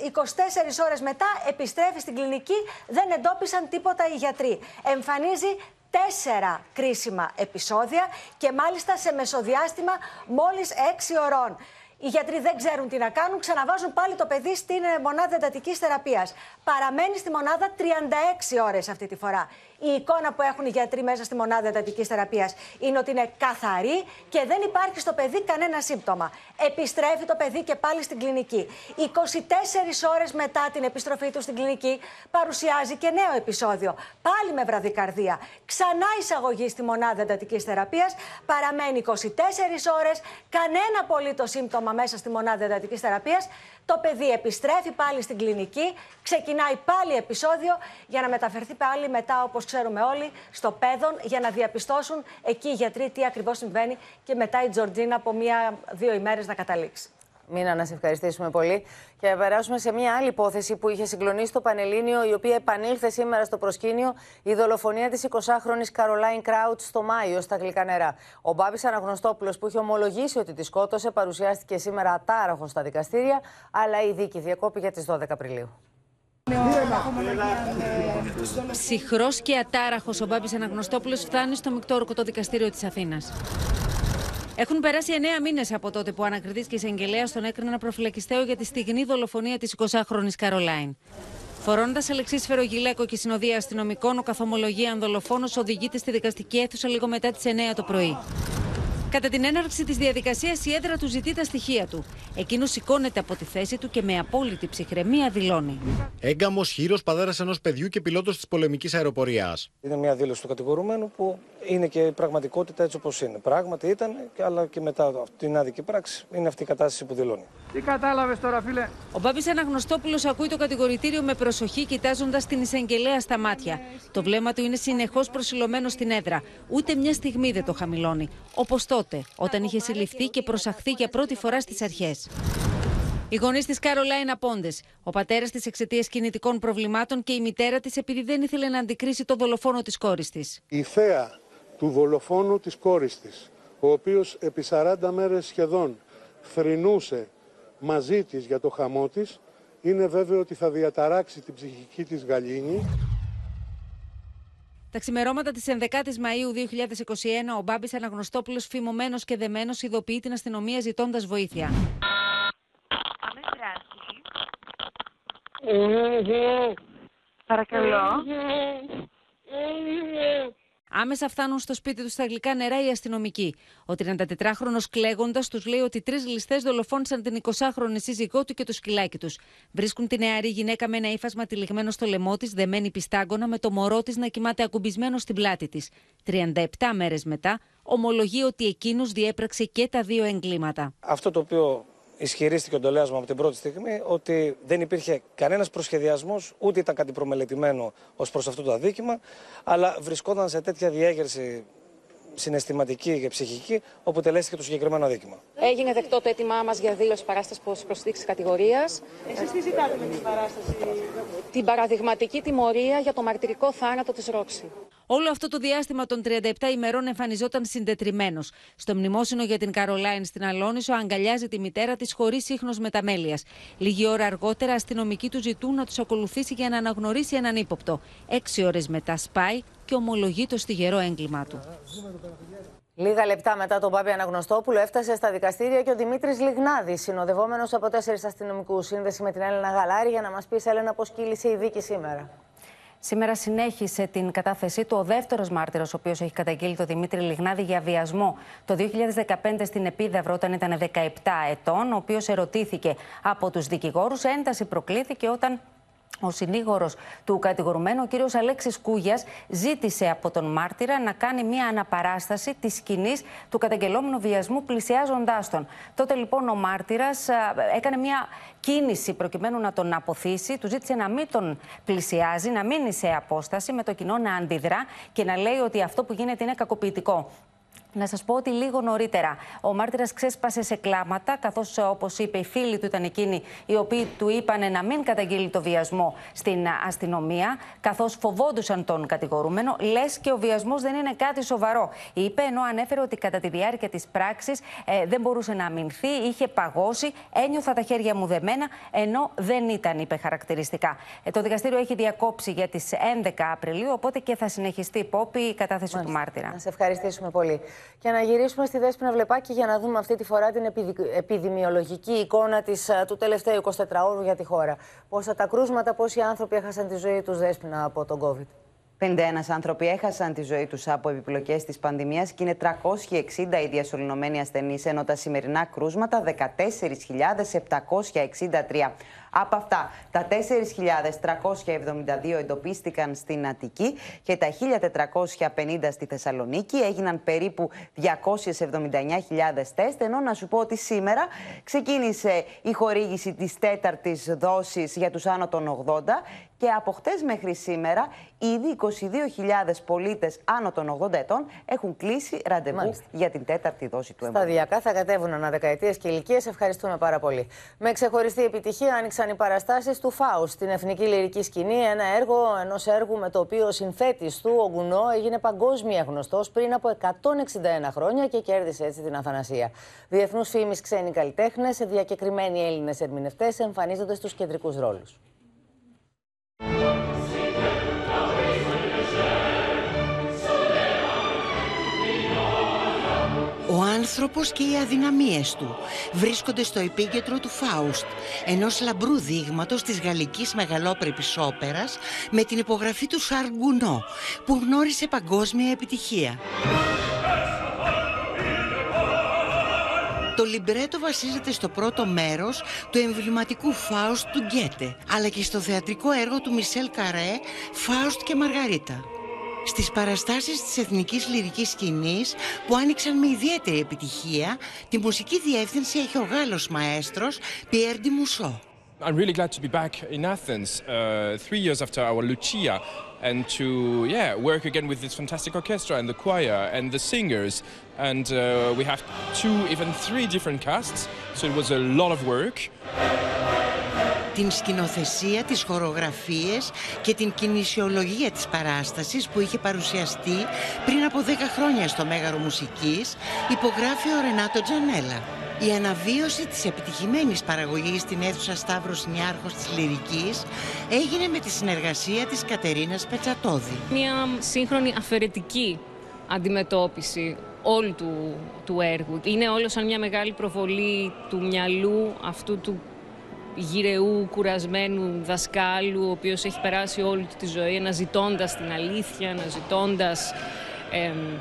24 ώρες μετά επιστρέφει στην κλινική. Δεν εντόπισαν τίποτα οι γιατροί. Εμφανίζει τέσσερα κρίσιμα επεισόδια και μάλιστα σε μεσοδιάστημα μόλις 6 ωρών. Οι γιατροί δεν ξέρουν τι να κάνουν, ξαναβάζουν πάλι το παιδί στην ε, μονάδα εντατικής θεραπείας. Παραμένει στη μονάδα 36 ώρες αυτή τη φορά. Η εικόνα που έχουν οι γιατροί μέσα στη μονάδα εντατικής θεραπείας είναι ότι είναι καθαρή και δεν υπάρχει στο παιδί κανένα σύμπτωμα. Επιστρέφει το παιδί και πάλι στην κλινική. 24 ώρες μετά την επιστροφή του στην κλινική παρουσιάζει και νέο επεισόδιο. Πάλι με βραδικαρδία. Ξανά εισαγωγή στη μονάδα εντατικής θεραπείας. Παραμένει 24 ώρες. Κανένα απολύτω σύμπτωμα μέσα στη μονάδα εντατικής θεραπείας. Το παιδί επιστρέφει πάλι στην κλινική, ξεκινάει πάλι επεισόδιο για να μεταφερθεί πάλι μετά, όπως ξέρουμε όλοι, στο παιδόν για να διαπιστώσουν εκεί οι γιατροί τι ακριβώς συμβαίνει και μετά η Τζορτζίνα από μία-δύο ημέρες να καταλήξει. Μίνα, να σε ευχαριστήσουμε πολύ. Και να περάσουμε σε μια άλλη υπόθεση που είχε συγκλονίσει το Πανελλήνιο, η οποία επανήλθε σήμερα στο προσκήνιο, η δολοφονία της 20χρονη Καρολάιν Κράουτ στο Μάιο στα γλυκά νερά. Ο Μπάμπης Αναγνωστόπουλος, που είχε ομολογήσει ότι τη σκότωσε, παρουσιάστηκε σήμερα ατάραχο στα δικαστήρια, αλλά η δίκη διακόπη για τις 12 Απριλίου. Ψυχρός και ατάραχος ο Μπάμπης Αναγνωστόπουλος φτάνει στο Μικτόρκο το δικαστήριο της Αθήνας. Έχουν περάσει 9 μήνες από τότε που ο ανακριτής και εισαγγελέα τον έκριναν προφυλακιστέο για τη στιγνή δολοφονία της 20χρονη Καρολάιν. Φορώνοντα αλεξίσφαιρο γυλαίκο και συνοδεία αστυνομικών, ο καθομολογία αν δολοφόνο οδηγείται στη δικαστική αίθουσα λίγο μετά τις 9 το πρωί. Κατά την έναρξη της διαδικασίας, η έδρα του ζητεί τα στοιχεία του. Εκείνος σηκώνεται από τη θέση του και με απόλυτη ψυχραιμία δηλώνει. Έγκαμος χείρος πατέρα ενός παιδιού και πιλότος της πολεμικής αεροπορίας. Είναι μια δήλωση του κατηγορουμένου που είναι και η πραγματικότητα έτσι όπως είναι. Πράγματι ήταν, αλλά και μετά την άδικη πράξη είναι αυτή η κατάσταση που δηλώνει. Τι κατάλαβες τώρα, φίλε; Ο Μπάμπης Αναγνωστόπουλος ακούει το κατηγορητήριο με προσοχή, κοιτάζοντας την εισαγγελέα στα μάτια. Το βλέμμα του είναι συνεχώς προσιλωμένο στην έδρα. Ούτε μια στιγμή δεν το χαμηλώνει. Όπως τότε, όταν είχε συλληφθεί και προσαχθεί για πρώτη φορά στις αρχές. Οι γονείς της Καρολάιν απόντε. Ο πατέρας της εξαιτίας κινητικών προβλημάτων και η μητέρα της επειδή δεν ήθελε να αντικρίσει το δολοφόνο της κόρης της. Η θέα του δολοφόνου της κόρης της, ο οποίος επί 40 μέρες σχεδόν θρυνούσε μαζί της για το χαμό της, είναι βέβαιο ότι θα διαταράξει την ψυχική της γαλήνη. Τα ξημερώματα της 11η Μαου 2021, ο Μπάμπης Αναγνωστόπουλος, φημωμένος και δεμένος, ειδοποιεί την αστυνομία ζητώντας βοήθεια. Παρακαλώ. Άμεσα φτάνουν στο σπίτι τους στα γλυκά νερά οι αστυνομικοί. Ο 34χρονο κλαίγοντας τους λέει ότι τρεις ληστές δολοφόνησαν την 20χρονη σύζυγό του και το σκυλάκι τους. Βρίσκουν τη νεαρή γυναίκα με ένα ύφασμα τυλιγμένο στο λαιμό της, δεμένη πιστάγκωνα, με το μωρό της να κοιμάται ακουμπισμένο στην πλάτη της. 37 μέρες μετά, ομολογεί ότι εκείνος διέπραξε και τα δύο εγκλήματα. Αυτό το οποίο ισχυρίστηκε ο Ντολέας μου από την πρώτη στιγμή ότι δεν υπήρχε κανένας προσχεδιασμός, ούτε ήταν κάτι προμελετημένο ως προς αυτό το αδίκημα, αλλά βρισκόταν σε τέτοια διέγερση συναισθηματική και ψυχική, όπου τελέστηκε το συγκεκριμένο αδίκημα. Έγινε δεκτό το αίτημά μας για δήλωση παράστασης προσθήκης κατηγορίας. Εσείς τι ζητάτε με την παράσταση, Την παραδειγματική τιμωρία για το μαρτυρικό θάνατο της Ρόξη. Όλο αυτό το διάστημα των 37 ημερών εμφανιζόταν συντετριμένος. Στο μνημόσυνο για την Καρολάιν στην Αλόνισο αγκαλιάζει τη μητέρα της χωρίς ίχνος μεταμέλειας. Λίγη ώρα αργότερα, αστυνομικοί του ζητούν να τους ακολουθήσει για να αναγνωρίσει έναν ύποπτο. Έξι ώρες μετά σπάει και ομολογεί το στιγερό έγκλημά του. Λίγα λεπτά μετά τον Πάπη Αναγνωστόπουλο έφτασε στα δικαστήρια και ο Δημήτρης Λιγνάδης, συνοδευόμενος από τέσσερις αστυνομικούς. Σύνδεση με την Έλενα Γαλάρη για να μας πεις, Έλενα, πώς κύλησε η δίκη σήμερα; Σήμερα συνέχισε την κατάθεσή του ο δεύτερος μάρτυρα, ο οποίος έχει καταγγείλει τον Δημήτρη Λιγνάδη για βιασμό. Το 2015 στην Επίδαυρο, όταν ήταν 17 ετών, ο οποίος ερωτήθηκε από τους δικηγόρους. Ένταση προκλήθηκε όταν ο συνήγορος του κατηγορουμένου, ο κύριος Αλέξης Κούγιας, ζήτησε από τον μάρτυρα να κάνει μια αναπαράσταση της σκηνής του καταγγελόμενου βιασμού πλησιάζοντάς τον. Τότε λοιπόν ο μάρτυρας έκανε μια κίνηση προκειμένου να τον αποθήσει. Του ζήτησε να μην τον πλησιάζει, να μείνει σε απόσταση, με το κοινό να αντιδρά και να λέει ότι αυτό που γίνεται είναι κακοποιητικό. Να σας πω ότι λίγο νωρίτερα ο μάρτυρας ξέσπασε σε κλάματα, καθώς όπως είπε, οι φίλοι του ήταν εκείνοι οι οποίοι του είπαν να μην καταγγείλει το βιασμό στην αστυνομία, καθώς φοβόντουσαν τον κατηγορούμενο. Λες και ο βιασμός δεν είναι κάτι σοβαρό. Είπε, ενώ ανέφερε ότι κατά τη διάρκεια της πράξης ε, δεν μπορούσε να αμυνθεί, είχε παγώσει, ένιωθα τα χέρια μου δεμένα, ενώ δεν ήταν, είπε χαρακτηριστικά. Ε, το δικαστήριο έχει διακόψει για τις 11 Απριλίου, οπότε και θα συνεχιστεί υπόπη η κατάθεση Μάλιστα. του μάρτυρα. Να σε ευχαριστήσουμε πολύ. Και να γυρίσουμε στη Δέσποινα Βλεπάκη για να δούμε αυτή τη φορά την επιδημιολογική εικόνα της, του τελευταίου 24ωρου για τη χώρα. Πόσα τα κρούσματα, πόσοι άνθρωποι έχασαν τη ζωή τους Δέσποινα από τον COVID; 51 άνθρωποι έχασαν τη ζωή τους από επιπλοκές της πανδημίας και είναι 360 οι διασωληνωμένοι ασθενείς, ενώ τα σημερινά κρούσματα 14.763. Από αυτά, τα 4.372 εντοπίστηκαν στην Αττική και τα 1.450 στη Θεσσαλονίκη. Έγιναν περίπου 279.000 τεστ, ενώ να σου πω ότι σήμερα ξεκίνησε η χορήγηση της τέταρτης δόσης για τους άνω των 80 και από χτες μέχρι σήμερα ήδη 22.000 πολίτες άνω των 80 ετών έχουν κλείσει ραντεβού Μάλιστα. για την τέταρτη δόση του εμβολίου. Σταδιακά θα κατέβουν αναδεκαετίε και ηλικίες. Ευχαριστούμε πάρα πολύ. Με ξεχωριστή επιτυχία άνοιξαν οι παραστάσεις του ΦΑΟ στην Εθνική Λυρική Σκηνή. Ένα έργο ενός έργου με το οποίο ο συνθέτης του, ο Γκουνό, έγινε παγκόσμια γνωστός πριν από 161 χρόνια και κέρδισε έτσι την Αθανασία. Διεθνούς φήμης ξένοι καλλιτέχνες, διακεκριμένοι Έλληνες ερμηνευτές εμφανίζονται στους κεντρικούς ρόλους. Ο άνθρωπος και οι αδυναμίες του βρίσκονται στο επίκεντρο του Φάουστ, ενός λαμπρού δείγματος της γαλλικής μεγαλόπρεπης όπερας με την υπογραφή του Σαρλ Γκουνό, που γνώρισε παγκόσμια επιτυχία. Το λιμπρέτο βασίζεται στο πρώτο μέρος του εμβληματικού Φάουστ του Γκέτε, αλλά και στο θεατρικό έργο του Μισελ Καρέ, Φάουστ και Μαργαρίτα. Στις παραστάσεις της Εθνικής Λυρικής Σκηνής που άνοιξαν με ιδιαίτερη επιτυχία, τη μουσική διεύθυνση έχει ο Γάλλος μαέστρος Pierre Di Mousseau. I'm really glad to be back in Athens uh, three years after our Lucia and to yeah work again with this fantastic orchestra and the choir and the singers and uh, we have two even three different casts so it was a lot of work την σκηνοθεσία, τις χορογραφίες και την κινησιολογία της παράστασης που είχε παρουσιαστεί πριν από 10 χρόνια στο Μέγαρο Μουσικής υπογράφει ο Ρενάτο Τζανέλα. Η αναβίωση της επιτυχημένης παραγωγής στην αίθουσα Σταύρος Νιάρχος της Λυρικής έγινε με τη συνεργασία της Κατερίνας Πετσατόδη. Μια σύγχρονη αφαιρετική αντιμετώπιση όλου του, του έργου. Είναι όλο σαν μια μεγάλη προβολή του μυαλού αυτού του γυρεού, κουρασμένου δασκάλου, ο οποίος έχει περάσει όλη του τη ζωή αναζητώντας την αλήθεια, αναζητώντας εμ,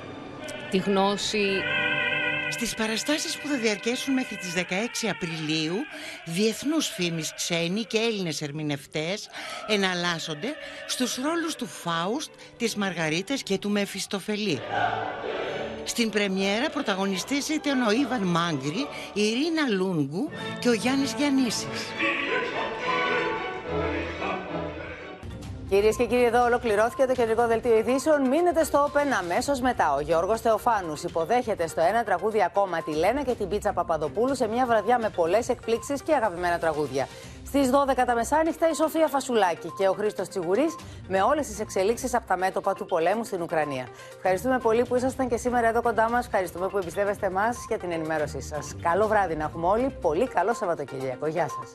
τη γνώση. Στις παραστάσεις που θα διαρκέσουν μέχρι τις 16 Απριλίου, διεθνούς φήμης ξένοι και Έλληνες ερμηνευτές εναλλάσσονται στους ρόλους του Φάουστ, της Μαργαρίτας και του Μεφιστοφελή. Στην πρεμιέρα πρωταγωνιστές ήταν ο Ιβαν Μάγκρη, η Ρίνα Λούγκου και ο Γιάννης Γιαννήσης. Κυρίες και κύριοι, εδώ ολοκληρώθηκε το κεντρικό δελτίο ειδήσεων. Μείνετε στο Open αμέσως μετά. Ο Γιώργος Θεοφάνους υποδέχεται στο ένα τραγούδι ακόμα τη Λένα και την Πίτσα Παπαδοπούλου σε μια βραδιά με πολλές εκπλήξεις και αγαπημένα τραγούδια. Στις 12 τα μεσάνυχτα η Σοφία Φασουλάκη και ο Χρήστος Τσιγουρής με όλες τις εξελίξεις από τα μέτωπα του πολέμου στην Ουκρανία. Ευχαριστούμε πολύ που ήσασταν και σήμερα εδώ κοντά μας. Ευχαριστούμε που εμπιστεύεστε εμά για την ενημέρωσή σας. Καλό βράδυ να έχουμε όλοι. Πολύ καλό Σαββατοκύριακο. Γεια σας.